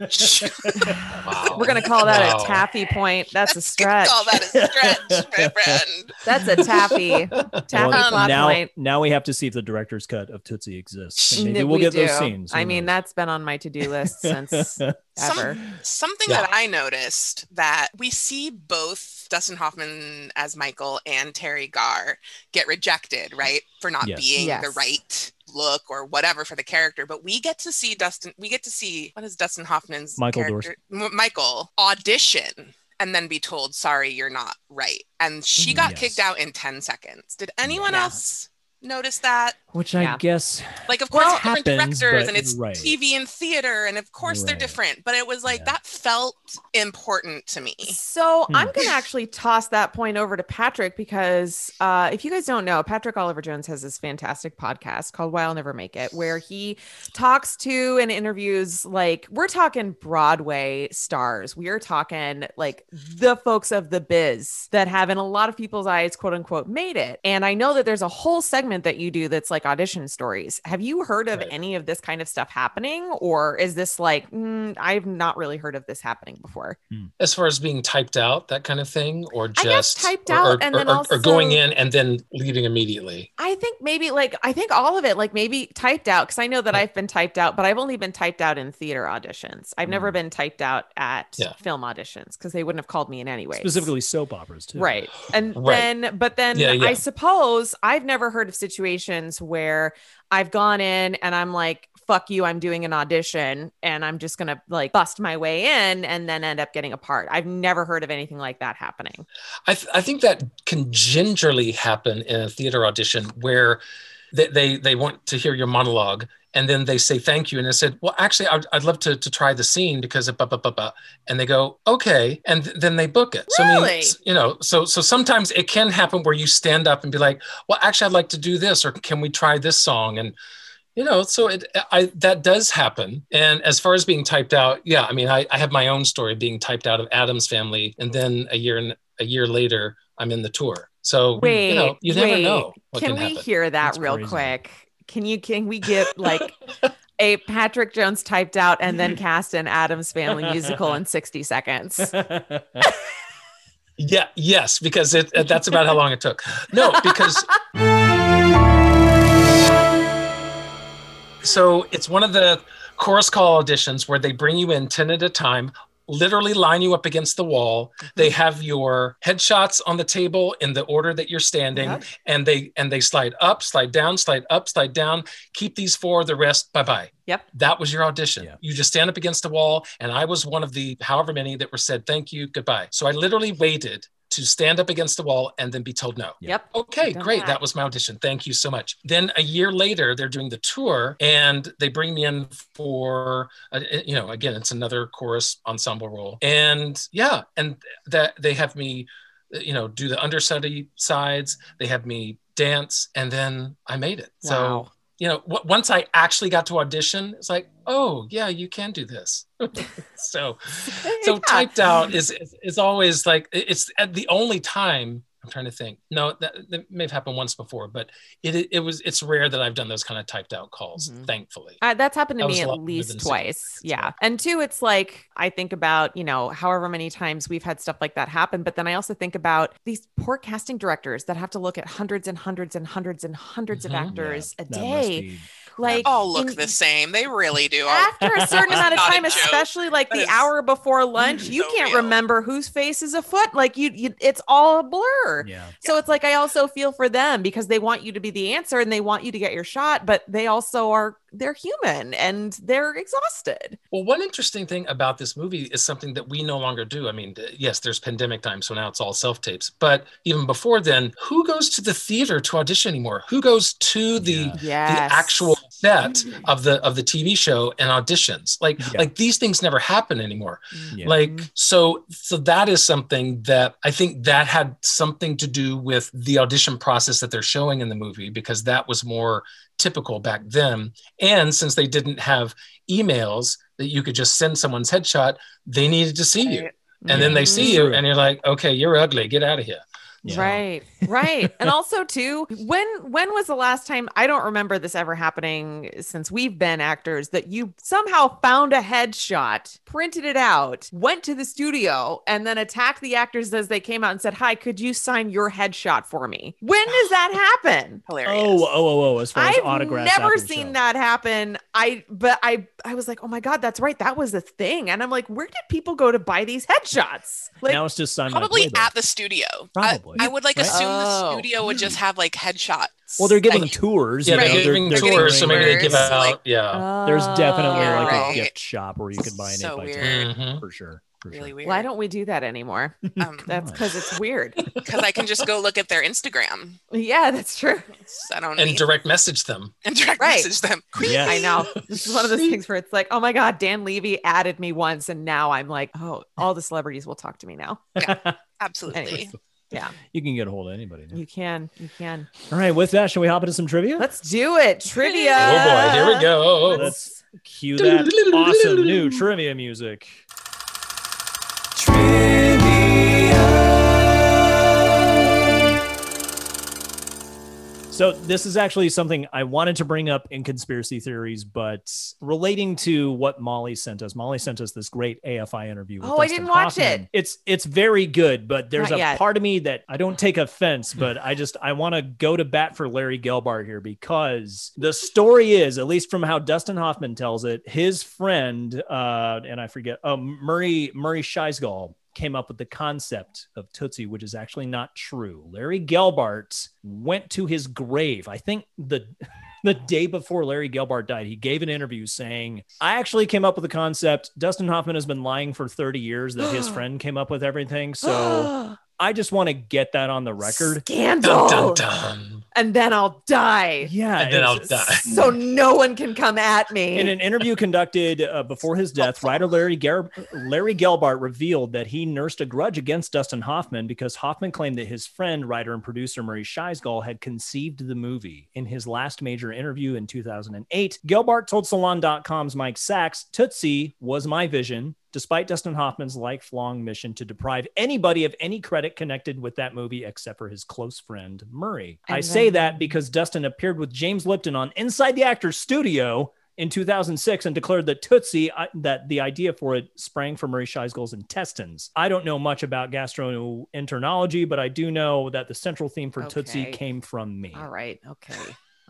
stretch Wow. We're gonna call that Wow. a taffy point. That's a stretch. call that a stretch my friend That's a taffy. Taffy Well, plot now, point. now we have to see if the director's cut of Tootsie exists. And maybe we'll we get those scenes. I mean, knows? that's been on my to-do list since Some- ever. Something Yeah. that I noticed that we see both Dustin Hoffman as Michael and Teri Garr get rejected, right? For not Yes. being the right look or whatever for the character. But we get to see Dustin, we get to see what is Dustin Hoffman's Michael character, M- Michael audition and then be told, sorry, you're not right. And she got mm-hmm. Yes. kicked out in 10 seconds. Did anyone Yeah. else notice that? Which Yeah. I guess Like, of course, Well, different happens, directors but- and it's right. TV and theater, and of course they're different. But it was like Yeah. that felt important to me. So Hmm. I'm going to actually toss that point over to Patrick because uh, if you guys don't know, Patrick Oliver Jones has this fantastic podcast called Why I'll Never Make It, where he talks to and interviews like we're talking Broadway stars. We are talking like the folks of the biz that have, in a lot of people's eyes, quote unquote, made it. And I know that there's a whole segment that you do that's like audition stories. Have you heard of Right. any of this kind of stuff happening, or is this like mm, I've not really heard of this happening before? as far as being typed out, that kind of thing, or just typed or- out or, and or- then or- or going in and then leaving immediately. I think maybe like I think all of it, like maybe typed out, because I know that I've been typed out, but I've only been typed out in theater auditions. I've never Mm. been typed out at Yeah. film auditions because they wouldn't have called me in anyway. specifically soap operas too. Right. And Right. then, but then Yeah, yeah. I suppose I've never heard of situations where I've gone in and I'm like, fuck you, I'm doing an audition and I'm just going to like bust my way in and then end up getting a part. I've never heard of anything like that happening. I, th- I think that can gingerly happen in a theater audition where they, they, they want to hear your monologue and then they say thank you and I said well actually I'd, I'd love to, to try the scene because of blah, blah, blah, blah. and they go okay and th- then they book it so I mean, Really? you know so so sometimes it can happen where you stand up and be like well actually I'd like to do this or can we try this song and you know so it I that does happen and as far as being typed out yeah I mean I, I have my own story being typed out of Addams family and then a year and a year later I'm in the tour so Wait, you know you never wait. know what can can, we happen hear that That's real crazy. quick? Can you can we get like a Patrick Jones typed out and then cast an Addams Family musical in 60 seconds? Yeah, yes, because it, uh, that's about how long it took. No, because so it's one of the chorus call auditions where they bring you in 10 at a time. Literally line you up against the wall. Mm-hmm. They have your headshots on the table in the order that you're standing, Yep. and they and they slide up, slide down, slide up, slide down. Keep these four. The rest, bye bye. Yep. That was your audition. Yeah. You just stand up against the wall, and I was one of the however many that were said thank you, goodbye. So I literally waited to stand up against the wall and then be told no. Yep. Okay, great. that. That was my audition. Thank you so much. Then a year later, they're doing the tour and they bring me in for, uh, you know, again, it's another chorus ensemble role. And yeah, and that they have me, you know, do the understudy sides. They have me dance, and then I made it. Wow. So you know, w- once I actually got to audition, it's like, oh yeah, you can do this. so so Yeah. typed out is, is is always like it's at the only time I'm trying to think. No, that, that may have happened once before, but it it, it was it's rare that I've done those kind of typed out calls. Mhm. Thankfully, Uh, that's happened to That me at least twice. zero. Yeah. And two, it's like I think about, you know, however many times we've had stuff like that happen. But then I also think about these poor casting directors that have to look at hundreds and hundreds and hundreds and 100s Mhm. of actors a That must day. Be Like all look in- the same. They really do. After a certain amount of Not a time, joke. especially like That the hour before lunch, you so can't real. remember whose face is a foot. Like you, you it's all a blur. yeah. So it's like I also feel for them because they want you to be the answer and they want you to get your shot, but they also are they're human and they're exhausted. Well, one interesting thing about this movie is something that we no longer do. I mean, yes, there's pandemic time, so now it's all self tapes. But even before then, who goes to the theater to audition anymore? Who goes to the Yeah. Yes. the actual set mm. of the of the TV show and auditions? Like Yeah. like these things never happen anymore. Yeah. Like mm. so so that is something that I think that had something to do with the audition process that they're showing in the movie because that was more typical back then. And since they didn't have emails that you could just send someone's headshot, they needed to see you. Right. And then they see you and you're like, okay, you're ugly. Get out of here. Yeah. Right, right. and also too, when when was the last time I don't remember this ever happening since we've been actors that you somehow found a headshot, printed it out, went to the studio, and then attacked the actors as they came out and said, Hi, could you sign your headshot for me? When does that happen? Hilarious. Oh, oh, oh, oh, as far as I've autographs. never after the seen show. that happen. I but I I was like, oh my god, that's right, that was the thing. And I'm like, where did people go to buy these headshots? Like, now it's just signed by Probably Playboy. at the studio. Probably. I, I would like Right? assume Oh. the studio would just have like headshots. Well, they're giving Like, tours. Yeah, you they're know, Right. giving they're tours, so maybe they give out. like- yeah. There's definitely Oh. like Right. a gift shop where you can buy an So 8 by 10 weird. Mhm. for sure. For really sure. weird. Why don't we do that anymore? Um, That's because it's weird. because I can just go look at their Instagram. yeah, that's true. I don't And need direct message them. and direct Right. message them. Yeah. I know. This is one of those things where it's like, oh my God, Dan Levy added me once. And now I'm like, oh, all the celebrities will talk to me now. Yeah, Absolutely. Anyways. Yeah, You can get a hold of anybody. now. you can. You can. All right, with that, shall we hop into some trivia? Let's do it. Trivia. Oh boy, here we go. Let's cue that awesome new trivia music spirit. So this is actually something I wanted to bring up in conspiracy theories, but relating to what Molly sent us. Molly sent us this great AFI interview. With Oh, I didn't watch Hoffman. it. It's it's very good, but there's Not a yet. part of me that I don't take offense, but I just I want to go to bat for Larry Gelbart here because the story is, at least from how Dustin Hoffman tells it, his friend uh, and I forget, oh Murray Murray Schisgal came up with the concept of Tootsie, which is actually not true. Larry Gelbart went to his grave. I think the the day before Larry Gelbart died, he gave an interview saying, I actually came up with the concept. Dustin Hoffman has been lying for 30 years that his friend came up with everything. So I just want to get that on the record. Scandal. Dun, dun, dun. And then I'll die. Yeah. And then I'll die. So no one can come at me. In an interview conducted uh, before his death, writer Larry, Gar- Larry Gelbart revealed that he nursed a grudge against Dustin Hoffman because Hoffman claimed that his friend, writer, and producer Murray Schisgal had conceived the movie. In his last major interview in 2008, Gelbart told Salon.com's Mike Sacks, Tootsie was my vision. Despite Dustin Hoffman's lifelong mission to deprive anybody of any credit connected with that movie except for his close friend Murray. I And say that because Dustin appeared with James Lipton on Inside the Actors Studio in 2006 and declared that Tootsie, uh, that the idea for it sprang from Murray Schisgal's intestines. I don't know much about gastroenterology, but I do know that the central theme for Tootsie came from me. All right. Okay.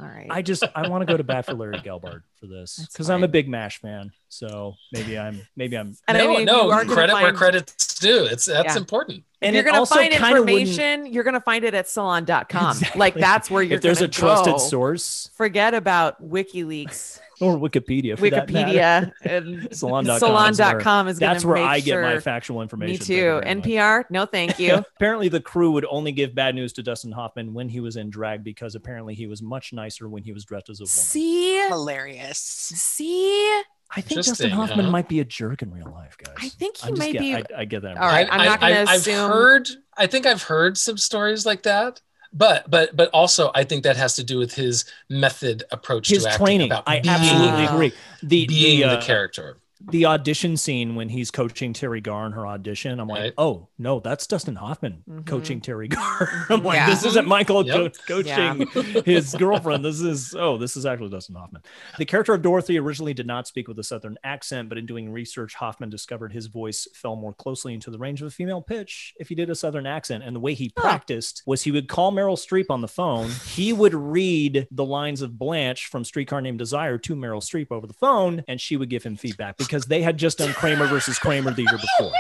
All right. I just I want to go to bat for Larry Gelbart for this because I'm a big Mash fan. So maybe I'm maybe I'm and I no, mean, no, you are credit where credit's due. It's that's Yeah. important. And you're gonna also find kind of information. You're gonna find it at salon.com. Exactly. Like that's where you're. If there's gonna a trusted go. source Forget about WikiLeaks, or Wikipedia, for that. Wikipedia, and Salon.com is Salon.com is gonna That's where make I get my factual information. Me too. very much. NPR, no, thank you. apparently, the crew would only give bad news to Dustin Hoffman when he was in drag because apparently he was much nicer when he was dressed as a woman. See, Hilarious. see, I think Dustin Interesting, Hoffman huh? might be a jerk in real life, guys. I think he I'm just may get- be. I, I get that. All right, I'm not gonna assume. I've heard. I think I've heard some stories like that. But but but also I think that has to do with his method approach His to acting. training. about I being, absolutely agree. The being the, the, uh, character. The audition scene when he's coaching Teri Garr in her audition, I'm like, Right. oh no, that's Dustin Hoffman Mhm. coaching Teri Garr. I'm like, Yeah. this isn't Michael Yep. co- coaching his girlfriend. This is oh, this is actually Dustin Hoffman. The character of Dorothy originally did not speak with a southern accent, but in doing research, Hoffman discovered his voice fell more closely into the range of a female pitch if he did a southern accent. And the way he Huh. practiced was he would call Meryl Streep on the phone. He would read the lines of Blanche from Streetcar Named Desire to Meryl Streep over the phone, and she would give him feedback because they had just done Kramer versus Kramer the year before.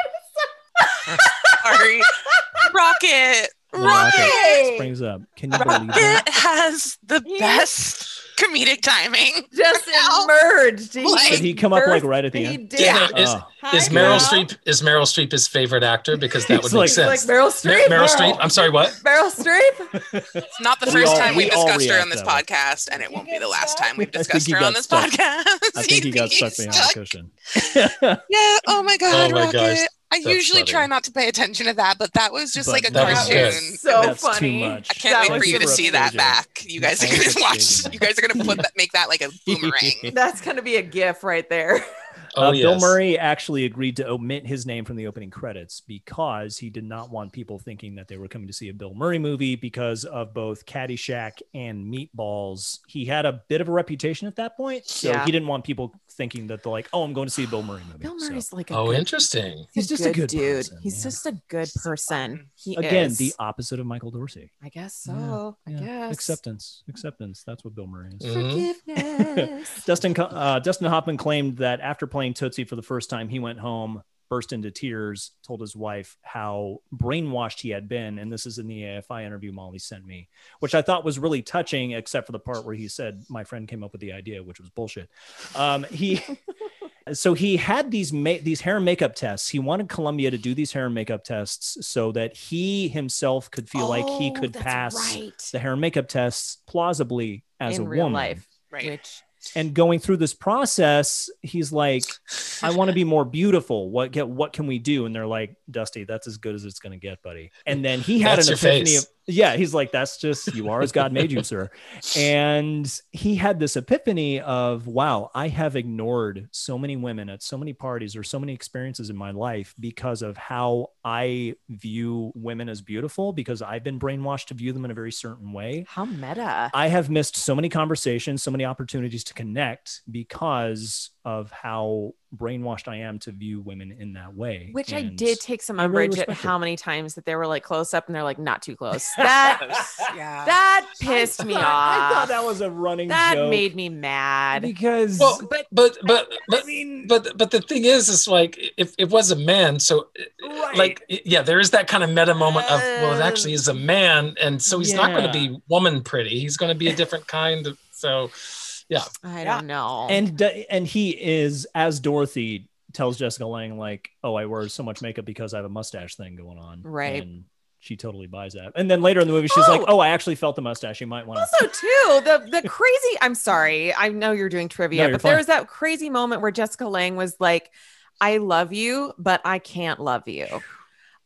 Sorry. Rocket. Yeah, Rocket. okay. Springs up. Can you believe that? It has the best comedic timing. just Now- emerged. He, Like- Did he come up like right at the he end? did. Yeah. Is- Oh. Hi, Is Meryl Meryl. Streep is Meryl Streep his favorite actor? Because that He's would like- make Like sense. Meryl Streep. Meryl Streep. I'm sorry. What? Meryl Streep. It's not the We first all- time we we've discussed her on this podcast, and it won't be the last time we've discussed her on this stuck. podcast. I think he got stuck He's behind the cushion. Yeah. Oh my God, Oh my Rocket. gosh, I that's usually funny. try not to pay attention to that, but that was just But like a cartoon. So That's funny. I can't That wait for you to see that back. You guys are gonna watch. You guys are gonna put that, make that like a boomerang. That's gonna be a gif right there. Oh uh, Bill. Murray actually agreed to omit his name from the opening credits because he did not want people thinking that they were coming to see a Bill Murray movie because of both Caddyshack and Meatballs. He had a bit of a reputation at that point, so Yeah. he didn't want people thinking that they're like, "Oh, I'm going to see a Bill Murray movie." Bill So, Murray's like a Oh, good, interesting. He's just a good dude. person, He's yeah. just a good person. fun. He again, is. the opposite of Michael Dorsey. I guess so. yeah. I guess Acceptance, acceptance. That's what Bill Murray is. Forgiveness. Dustin uh, Dustin Hoffman claimed that after playing Tootsie for the first time, he went home, burst into tears, told his wife how brainwashed he had been, and this is in the AFI interview Molly sent me, which I thought was really touching, except for the part where he said my friend came up with the idea, which was bullshit. Um, he. So he had these ma- these hair and makeup tests. He wanted Columbia to do these hair and makeup tests so that he himself could feel like he Oh, could pass right. the hair and makeup tests plausibly as in a real woman life. Right. Which and going through this process he's like i want to be more beautiful. What get what can we do? And they're like dusty that's as good as it's going to get buddy. And then he had That's an epiphany of yeah he's like that's just you are as god made you sir and he had this epiphany of wow i have ignored so many women at so many parties or so many experiences in my life because of how i view women as beautiful because i've been brainwashed to view them in a very certain way how meta. I have missed so many conversations, so many opportunities to connect because of how brainwashed I am to view women in that way. Which I did take some I really umbrage at how many times that they were like close up and they're like not too close. That yeah. that pissed me off. I thought that was a running that joke made me mad. because Well, but but but but I mean, but but the thing is, is like if it was a man, so Right. like yeah, there is that kind of meta moment of well, it actually uh. is a man, and so he's not going to be woman pretty. He's going to be a different kind of. So I don't know. and and he is as Dorothy tells Jessica Lange like, "Oh, I wear so much makeup because I have a mustache thing going on." Right. And she totally buys that. And then later in the movie, she's like, Oh. "Oh, I actually felt the mustache. You might want to." also too the the crazy i'm sorry i know you're doing trivia No, you're but there was that crazy moment where jessica lange was like i love you but i can't love you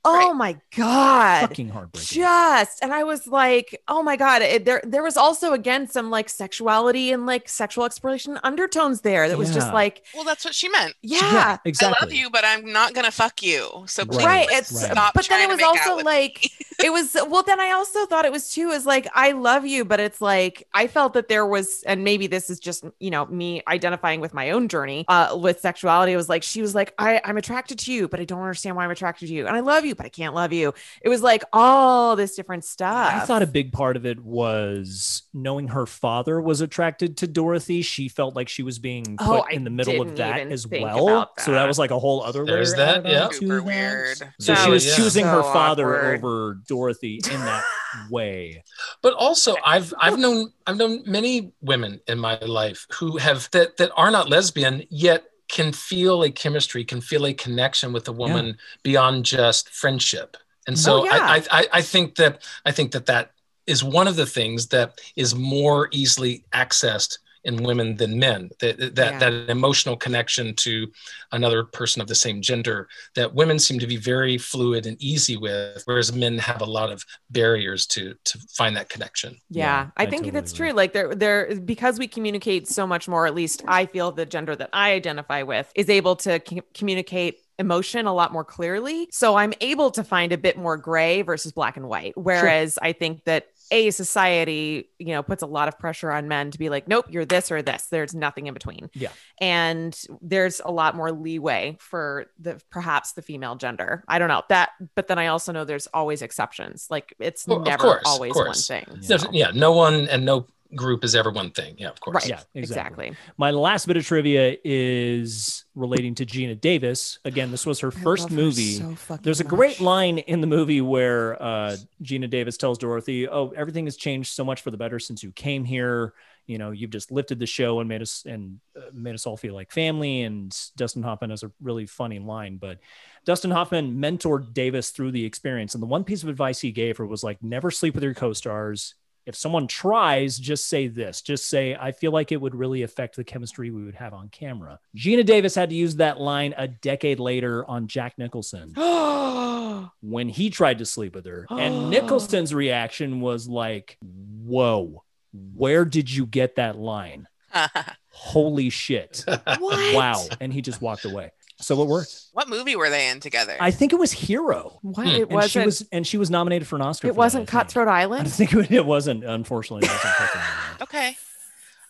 oh my god Fucking heartbreaking. just and i was like oh my god it, there there was also again some like sexuality and like sexual exploration undertones there that was just like Well, that's what she meant. yeah, exactly. I love you, but I'm not gonna fuck you. So please right Right, it's right. but then trying it was also like it was well then i also thought it was too is like i love you but it's like i felt that there was and maybe this is just you know me identifying with my own journey uh with sexuality it was like she was like i i'm attracted to you but i don't understand why i'm attracted to you and i love you but i can't love you it was like all this different stuff I thought a big part of it was knowing her father was attracted to Dorothy. She felt like she was being oh, put Oh, in the middle of that as well. about So that that. was like a whole other There's layer that, yeah. Super weird. So That she was was choosing her father awkward. over Dorothy in that way. but also i've i've known i've known many women in my life who have that that are not lesbian yet can feel a chemistry can feel a connection with a woman beyond just friendship and so Oh, yeah. I i i think that i think that that is one of the things that is more easily accessed in women than men that that, Yeah. that emotional connection to another person of the same gender that women seem to be very fluid and easy with whereas men have a lot of barriers to to find that connection Yeah, Yeah, I I think totally that's agree. true. Like there, there, because we communicate so much more. At least I feel the gender that I identify with is able to c- communicate emotion a lot more clearly. So I'm able to find a bit more gray versus black and white. Whereas I think that a society, you know, puts a lot of pressure on men to be like, nope, you're this or this. There's nothing in between. Yeah. And there's a lot more leeway for the perhaps the female gender. I don't know that, but then I also know there's always exceptions. Like it's Well, never course, always one thing. Yeah. Yeah no one and no group is ever one thing yeah of course Right. Yeah, exactly. Exactly. My last bit of trivia is relating to Geena Davis. Again, this was her first movie. There's a great line in the movie where uh, Geena Davis tells Dorothy, "Oh, everything has changed so much for the better since you came here. You know, you've just lifted the show and made us and uh, made us all feel like family." And Dustin Hoffman has a really funny line, but Dustin Hoffman mentored Davis through the experience, and the one piece of advice he gave her was like, "Never sleep with your co-stars." If someone tries, just say this. Just say, I feel like it would really affect the chemistry we would have on camera. Geena Davis had to use that line a decade later on Jack Nicholson when he tried to sleep with her. And Nicholson's reaction was like, Whoa, where did you get that line? Holy shit. what? Wow. And he just walked away. So it worked. what movie were they in together? I think it was Hero. What? Hmm. It And she wasn't. was and she was nominated for an Oscar. it for wasn't I think. Cutthroat I Island. think it, it wasn't, unfortunately. It wasn't Cutthroat Island. okay.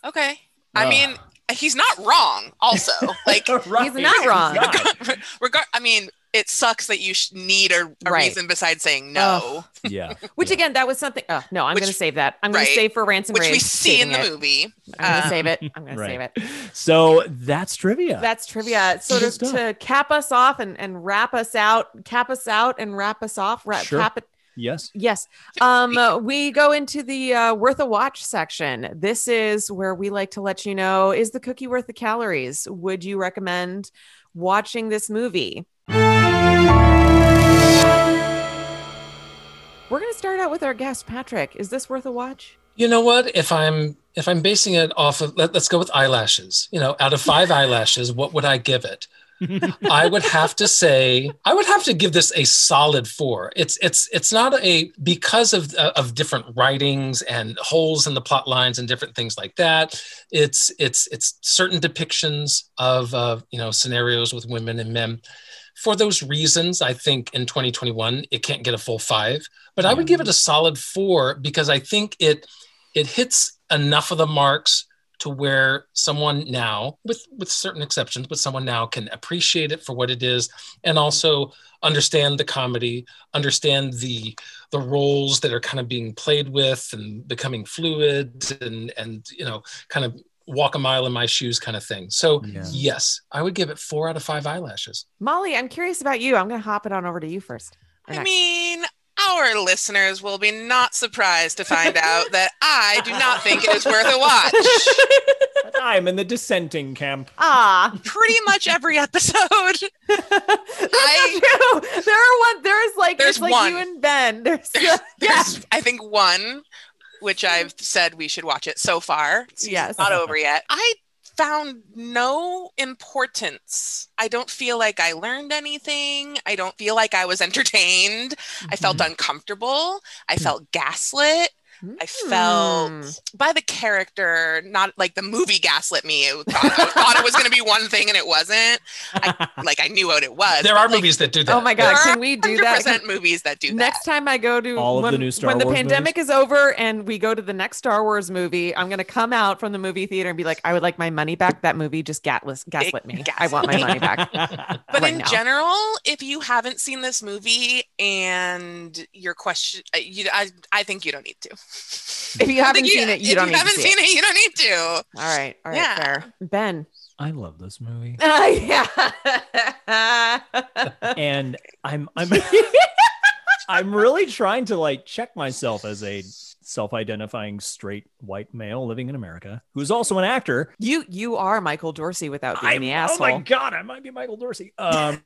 Okay. I Ugh. mean, he's not wrong. Also, like, Right. He's not wrong. not. regard. I mean, it sucks that you sh- need a, a Right. reason besides saying no, Yeah. Which Yeah. again, that was something. Oh no, I'm going to save that. I'm going right. to save for Ransom which Rage. we see in the it. movie. I'm going to Uh, save it. I'm going to save it. So that's trivia. That's trivia. So Good to, to cap us off and, and wrap us out, cap us out and wrap us off. Wrap, Sure. Cap it. yes. Yes. Um, uh, we go into the uh, worth a watch section. This is where we like to let you know is the cookie worth the calories? Would you recommend watching this movie? We're going to start out with our guest, Patrick. Is this worth a watch? You know what? If I'm if I'm basing it off of let, let's go with eyelashes. You know, out of five eyelashes, what would I give it? I would have to say I would have to give this a solid four. It's it's it's not a because of uh, of different writings and holes in the plot lines and different things like that. It's it's it's certain depictions of uh, you know scenarios with women and men. For those reasons, I think in 2021 it can't get a full five, but I would give it mm. a solid four because I think it it hits enough of the marks to where someone now with with certain exceptions but someone now can appreciate it for what it is and also understand the comedy understand the the roles that are kind of being played with and becoming fluid and and you know kind of walk a mile in my shoes kind of thing so Yeah. yes i would give it four out of five eyelashes Molly, I'm curious about you. I'm going to hop it on over to you first. I next. mean, our listeners will be not surprised to find out that I do not think it is worth a watch. I'm in the dissenting camp. Ah, Pretty much every episode. that's not true. There are one. There's like There's it's like one. you and Ben. There's, There's, yes. there's I think one, which I've said we should watch it so far. Season's Yes. not over yet. I found no importance. I don't feel like I learned anything. I don't feel like I was entertained. I felt Mm-hmm. uncomfortable. I felt gaslit. I felt Hmm. by the character, not like the movie gaslit me. It thought, I thought it was going to be one thing and it wasn't. Like I knew what it was. There are like, movies that do that. Oh my there god, are can we do that? 100% movies that do Next that. time I go to All of when, the new Star when the Wars pandemic is over and we go to the next Star Wars movie, I'm gonna come out from the movie theater and be like, I would like my money back. That movie just gatless gaslit me. I want my money back. But right in now. general, if you haven't seen this movie and your question, uh, you, I, I think you don't need to. If you haven't think seen it, you if don't you need to haven't see seen it. you don't need to. All right, all right, Yeah. fair. Ben. I love this movie. Uh, yeah. and I'm I'm I'm really trying to like check myself as a self-identifying straight white male living in America who's also an actor. you you are Michael Dorsey without being I'm- the oh my god, I might be Michael Dorsey. Um,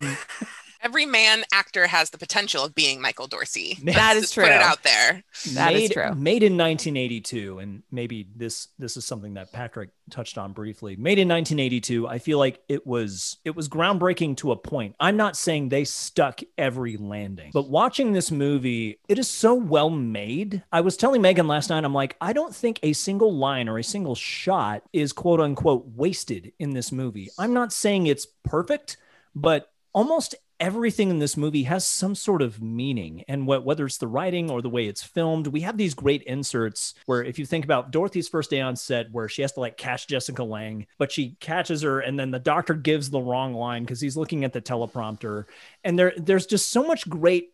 Every man actor has the potential of being Michael Dorsey. That is Just Put it out there. That is made, true. Made in 1982, and maybe this this is something that Patrick touched on briefly. Made in 1982, I feel like it was it was groundbreaking to a point. I'm not saying they stuck every landing, but watching this movie, it is so well made. I was telling Megan last night, I'm like, I don't think a single line or a single shot is quote unquote wasted in this movie. I'm not saying it's perfect, but almost everything in this movie has some sort of meaning. And what, whether it's the writing or the way it's filmed we have these great inserts where if you think about dorothy's first day on set where she has to like catch jessica lange but she catches her and then the doctor gives the wrong line because he's looking at the teleprompter. And there there's just so much great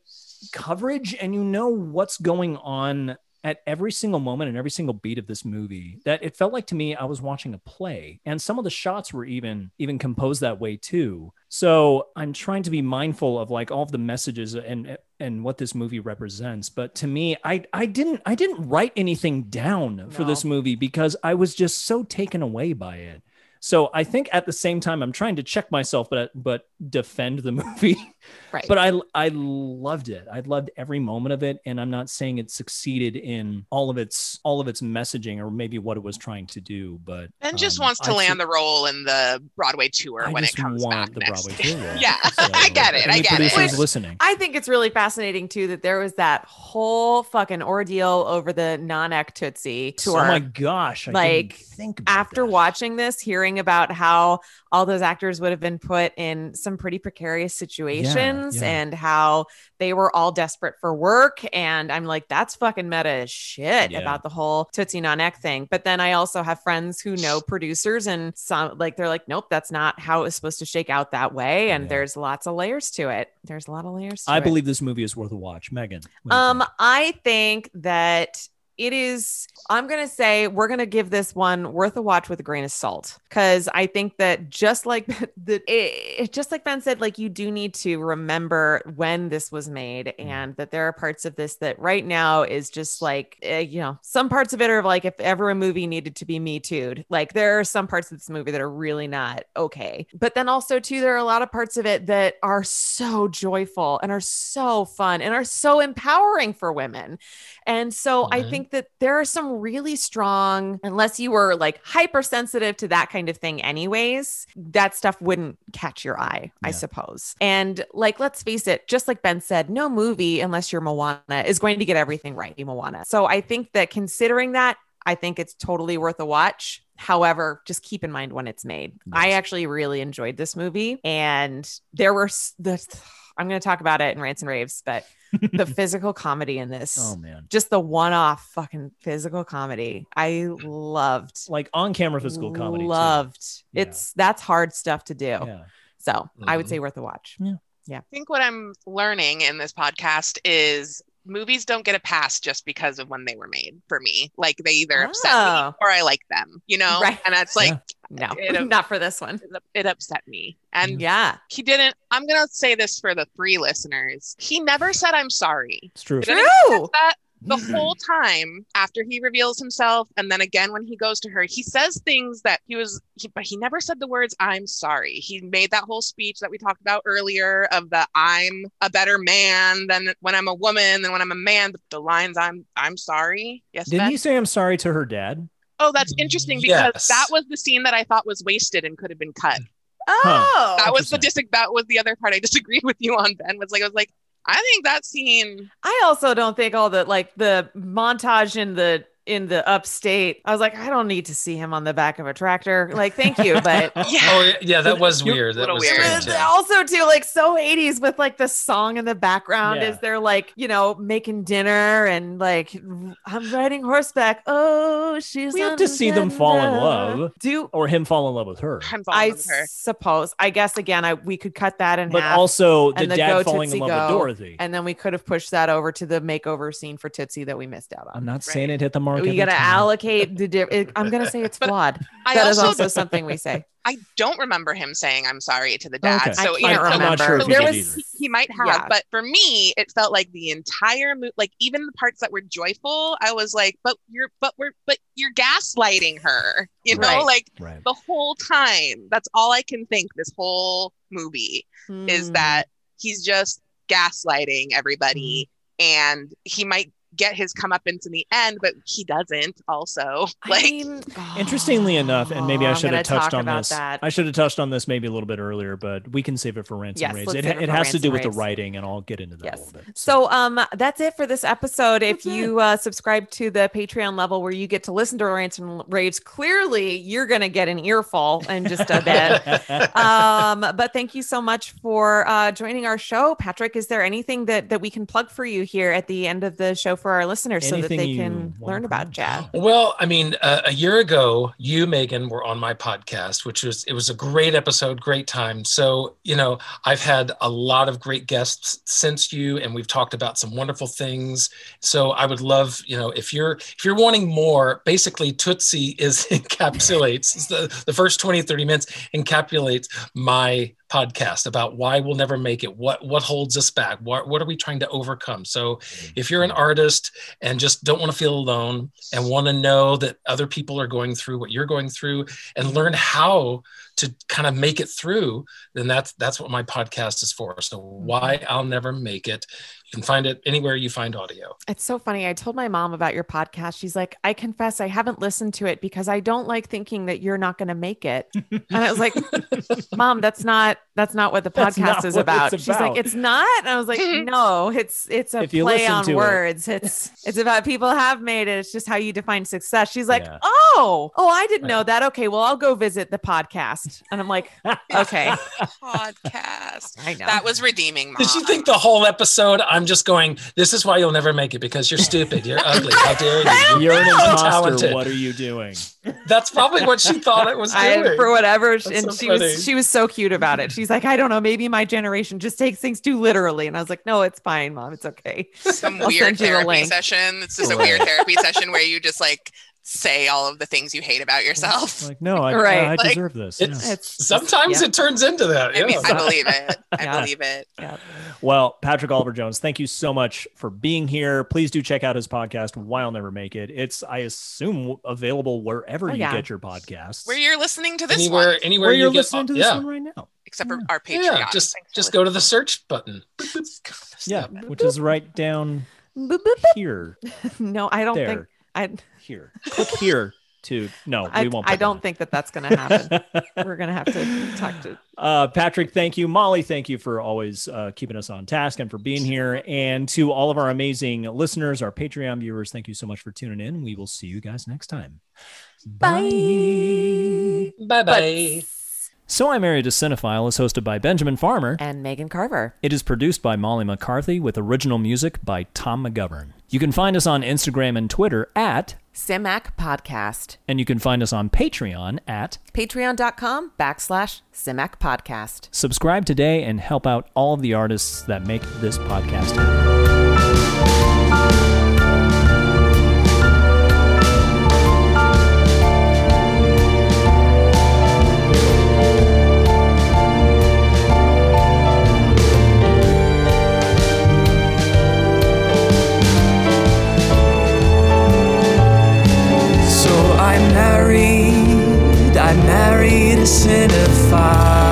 coverage and you know what's going on at every single moment and every single beat of this movie that it felt like to me I was watching a play and some of the shots were even even composed that way too. So I'm trying to be mindful of like all of the messages and and what this movie represents. But to me, I I didn't I didn't write anything down for this movie because I was just so taken away by it. So I think at the same time I'm trying to check myself, but but defend the movie. Right. But I I loved it. I loved every moment of it, and I'm not saying it succeeded in all of its all of its messaging or maybe what it was trying to do. But Ben just um, wants to I land ju- the role in the Broadway tour I when it comes want back the next. Broadway tour. role. Yeah, I get it, I Any get it. producers Which- listening? I think it's really fascinating too that there was that whole fucking ordeal over the non-act Tootsie tour. Oh my gosh! I Like, didn't think about After that. watching this, hearing about how all those actors would have been put in some pretty precarious situations yeah. and how they were all desperate for work. And I'm like, that's fucking meta as shit Yeah. about the whole Tootsie non-act thing. But then I also have friends who know producers and some like they're like, nope, that's not how it was supposed to shake out that way. And Yeah. there's lots of layers to it. There's a lot of layers to I it. believe this movie is worth a watch. Megan. what do you Um? I think that it is. I'm gonna say we're gonna give this one worth a watch with a grain of salt because I think that just like the it, just like Ben said, like you do need to remember when this was made Mm. and that there are parts of this that right now is just like uh, you know some parts of it are like if ever a movie needed to be me too'd. Like there are some parts of this movie that are really not okay, but then also too there are a lot of parts of it that are so joyful and are so fun and are so empowering for women. And so I Mhm. Think that there are some really strong, unless you were like hypersensitive to that kind of thing, anyways, that stuff wouldn't catch your eye, I suppose. And like, let's face it, just like Ben said, no movie, unless you're Moana, is going to get everything right, Moana. So I think that considering that, I think it's totally worth a watch. However, just keep in mind when it's made. I actually really enjoyed this movie, and there were the. I'm going to talk about it in rants and raves, but the physical comedy in this, Oh man, just the one-off fucking physical comedy, I loved. like on camera physical comedy. too. Loved. Yeah. It's that's hard stuff to do. Yeah. So I would Mhm. say worth a watch. Yeah. Yeah. I think what I'm learning in this podcast is movies don't get a pass just because of when they were made for me. Like they either upset me Oh. or I like them, you know? Right. And that's like, No, It- not for this one. it- it upset me. And Yeah. he didn't, I'm going to say this for the three listeners. He never said, I'm sorry. It's true. Did True. that? The mm-hmm. whole time after he reveals himself, and then again when he goes to her, he says things that he was, he, but he never said the words "I'm sorry." He made that whole speech that we talked about earlier of the "I'm a better man than when I'm a woman than when I'm a man." The, the lines "I'm I'm sorry." Yes, Didn't Ben? he say I'm sorry to her dad? Oh, that's interesting because Yes. that was the scene that I thought was wasted and could have been cut. Oh, That was the Interesting. dis- That was the other part I disagreed with you on. Ben was like, I was like, I think that scene. I also don't think all the like the montage in the in the upstate. I was like, I don't need to see him on the back of a tractor. Like, thank you, but Oh yeah, yeah, that was weird. That was weird. strange. yeah. also too like so 80s with like the song in the background Yeah. is they're like you know making dinner and like i'm riding horseback oh she's We have on to see them fall in love. do or him fall in love with her. I'm i with her. suppose i guess again i we could cut that in But half also the and the dad falling in Tootsie love with Dorothy. and then we could have pushed that over to the makeover scene for tootsie that we missed out on. I'm on not saying it hit the mark. We gotta time. allocate the di- i'm gonna say it's flawed I That is also, also something we say I don't remember him saying I'm sorry to the dad. Okay. So i can't I'm remember not sure if he there did was either. he might have, Yeah. but for me, it felt like the entire movie, like even the parts that were joyful, I was like, but you're, but we're, but you're gaslighting her, you know, Right. like Right. the whole time. That's all I can think this whole movie is Hmm. that he's just gaslighting everybody Mm-hmm. and he might get his comeuppance in the end, but he doesn't also. I Like, mean, Interestingly enough, and maybe Oh, I should have touched on this. that. I should have touched on this maybe a little bit earlier, but we can save it for ransom Yes, raves. let's It, it it has to do Ransom with the writing, and I'll get into that a little bit. So um that's it for this episode. If That's it. you uh, subscribe to the Patreon level where you get to listen to Rants and Raves, clearly you're gonna get an earful in just a bit. um, but thank you so much for uh, joining our show, Patrick. Is there anything that that we can plug for you here at the end of the show for our listeners so that they can learn about promote? Jazz? Well, I mean, uh, a year ago, you, Megan, were on my podcast, which was it was a great episode, great time. So, you know, I've had a lot of great guests since you, and we've talked about some wonderful things. So, I would love, you know, if you're if you're wanting more, basically Tootsie is encapsulates the the first 20 30 minutes encapsulates my podcast about why we'll never make it what what holds us back what what are we trying to overcome? So mm-hmm. if you're an mm-hmm. artist and just don't want to feel alone and want to know that other people are going through what you're going through and learn how to kind of make it through then that's that's what my podcast is for. So mm-hmm. why i'll never make it can find it anywhere you find audio It's so funny. I told my mom about your podcast. She's like, I confess I haven't listened to it because I don't like thinking that you're not going to make it. And I was like, Mom, that's not that's not what the podcast is what about. it's She's like, it's not. And I was like, mm-hmm. no, it's it's a If play on to it- words. It's it's about people have made it. It's just how you define success. She's like, Yeah. oh, oh, oh, I didn't know that. Okay, well, I'll go visit the podcast. And I'm like, okay, podcast. I know. That was redeeming, Mom. did you think the whole episode i'm just going this is why you'll never make it because you're stupid you're ugly how dare you You're an imposter. talented. What are you doing? that's probably what she thought it was I, doing for whatever, and so she funny. was she was so cute about it. She's like, I don't know, maybe my generation just takes things too literally, and I was like, No, it's fine, mom, it's okay. some I'll weird send you the therapy session. It's just a weird therapy session where you just like say all of the things you hate about yourself. Like, no, I, Right. I Like, deserve this. it's- yeah. It's sometimes yeah. it turns into that I mean, yeah. I believe it. I Yeah. believe it. Well, Patrick Oliver Jones, thank you so much for being here. Please do check out his podcast, Why I'll Never Make It. It's, I assume, available wherever Oh, you yeah. get your podcasts. Where you're listening to this anywhere one, anywhere Where you you're get to this yeah one right now. except for our Patreon. yeah just Thanks just go to the search button Yeah, which is right down Boop, boop, boop. here, No, I don't there, think I here. Click here to. No, I, we won't. I don't that. think that that's going to happen. We're going to have to talk to. Uh, Patrick, thank you. Molly, thank you for always uh, keeping us on task and for being here. And to all of our amazing listeners, our Patreon viewers, thank you so much for tuning in. We will see you guys next time. Bye. bye bye So I Married a Cinephile is hosted by Benjamin Farmer. And Megan Carver. It is produced by Molly McCarthy with original music by Tom McGovern. You can find us on Instagram and Twitter at, Simac Podcast. and you can find us on Patreon at. Patreon.com backslash Simac Podcast. Subscribe today and help out all of the artists that make this podcast happen. I married a cinephile.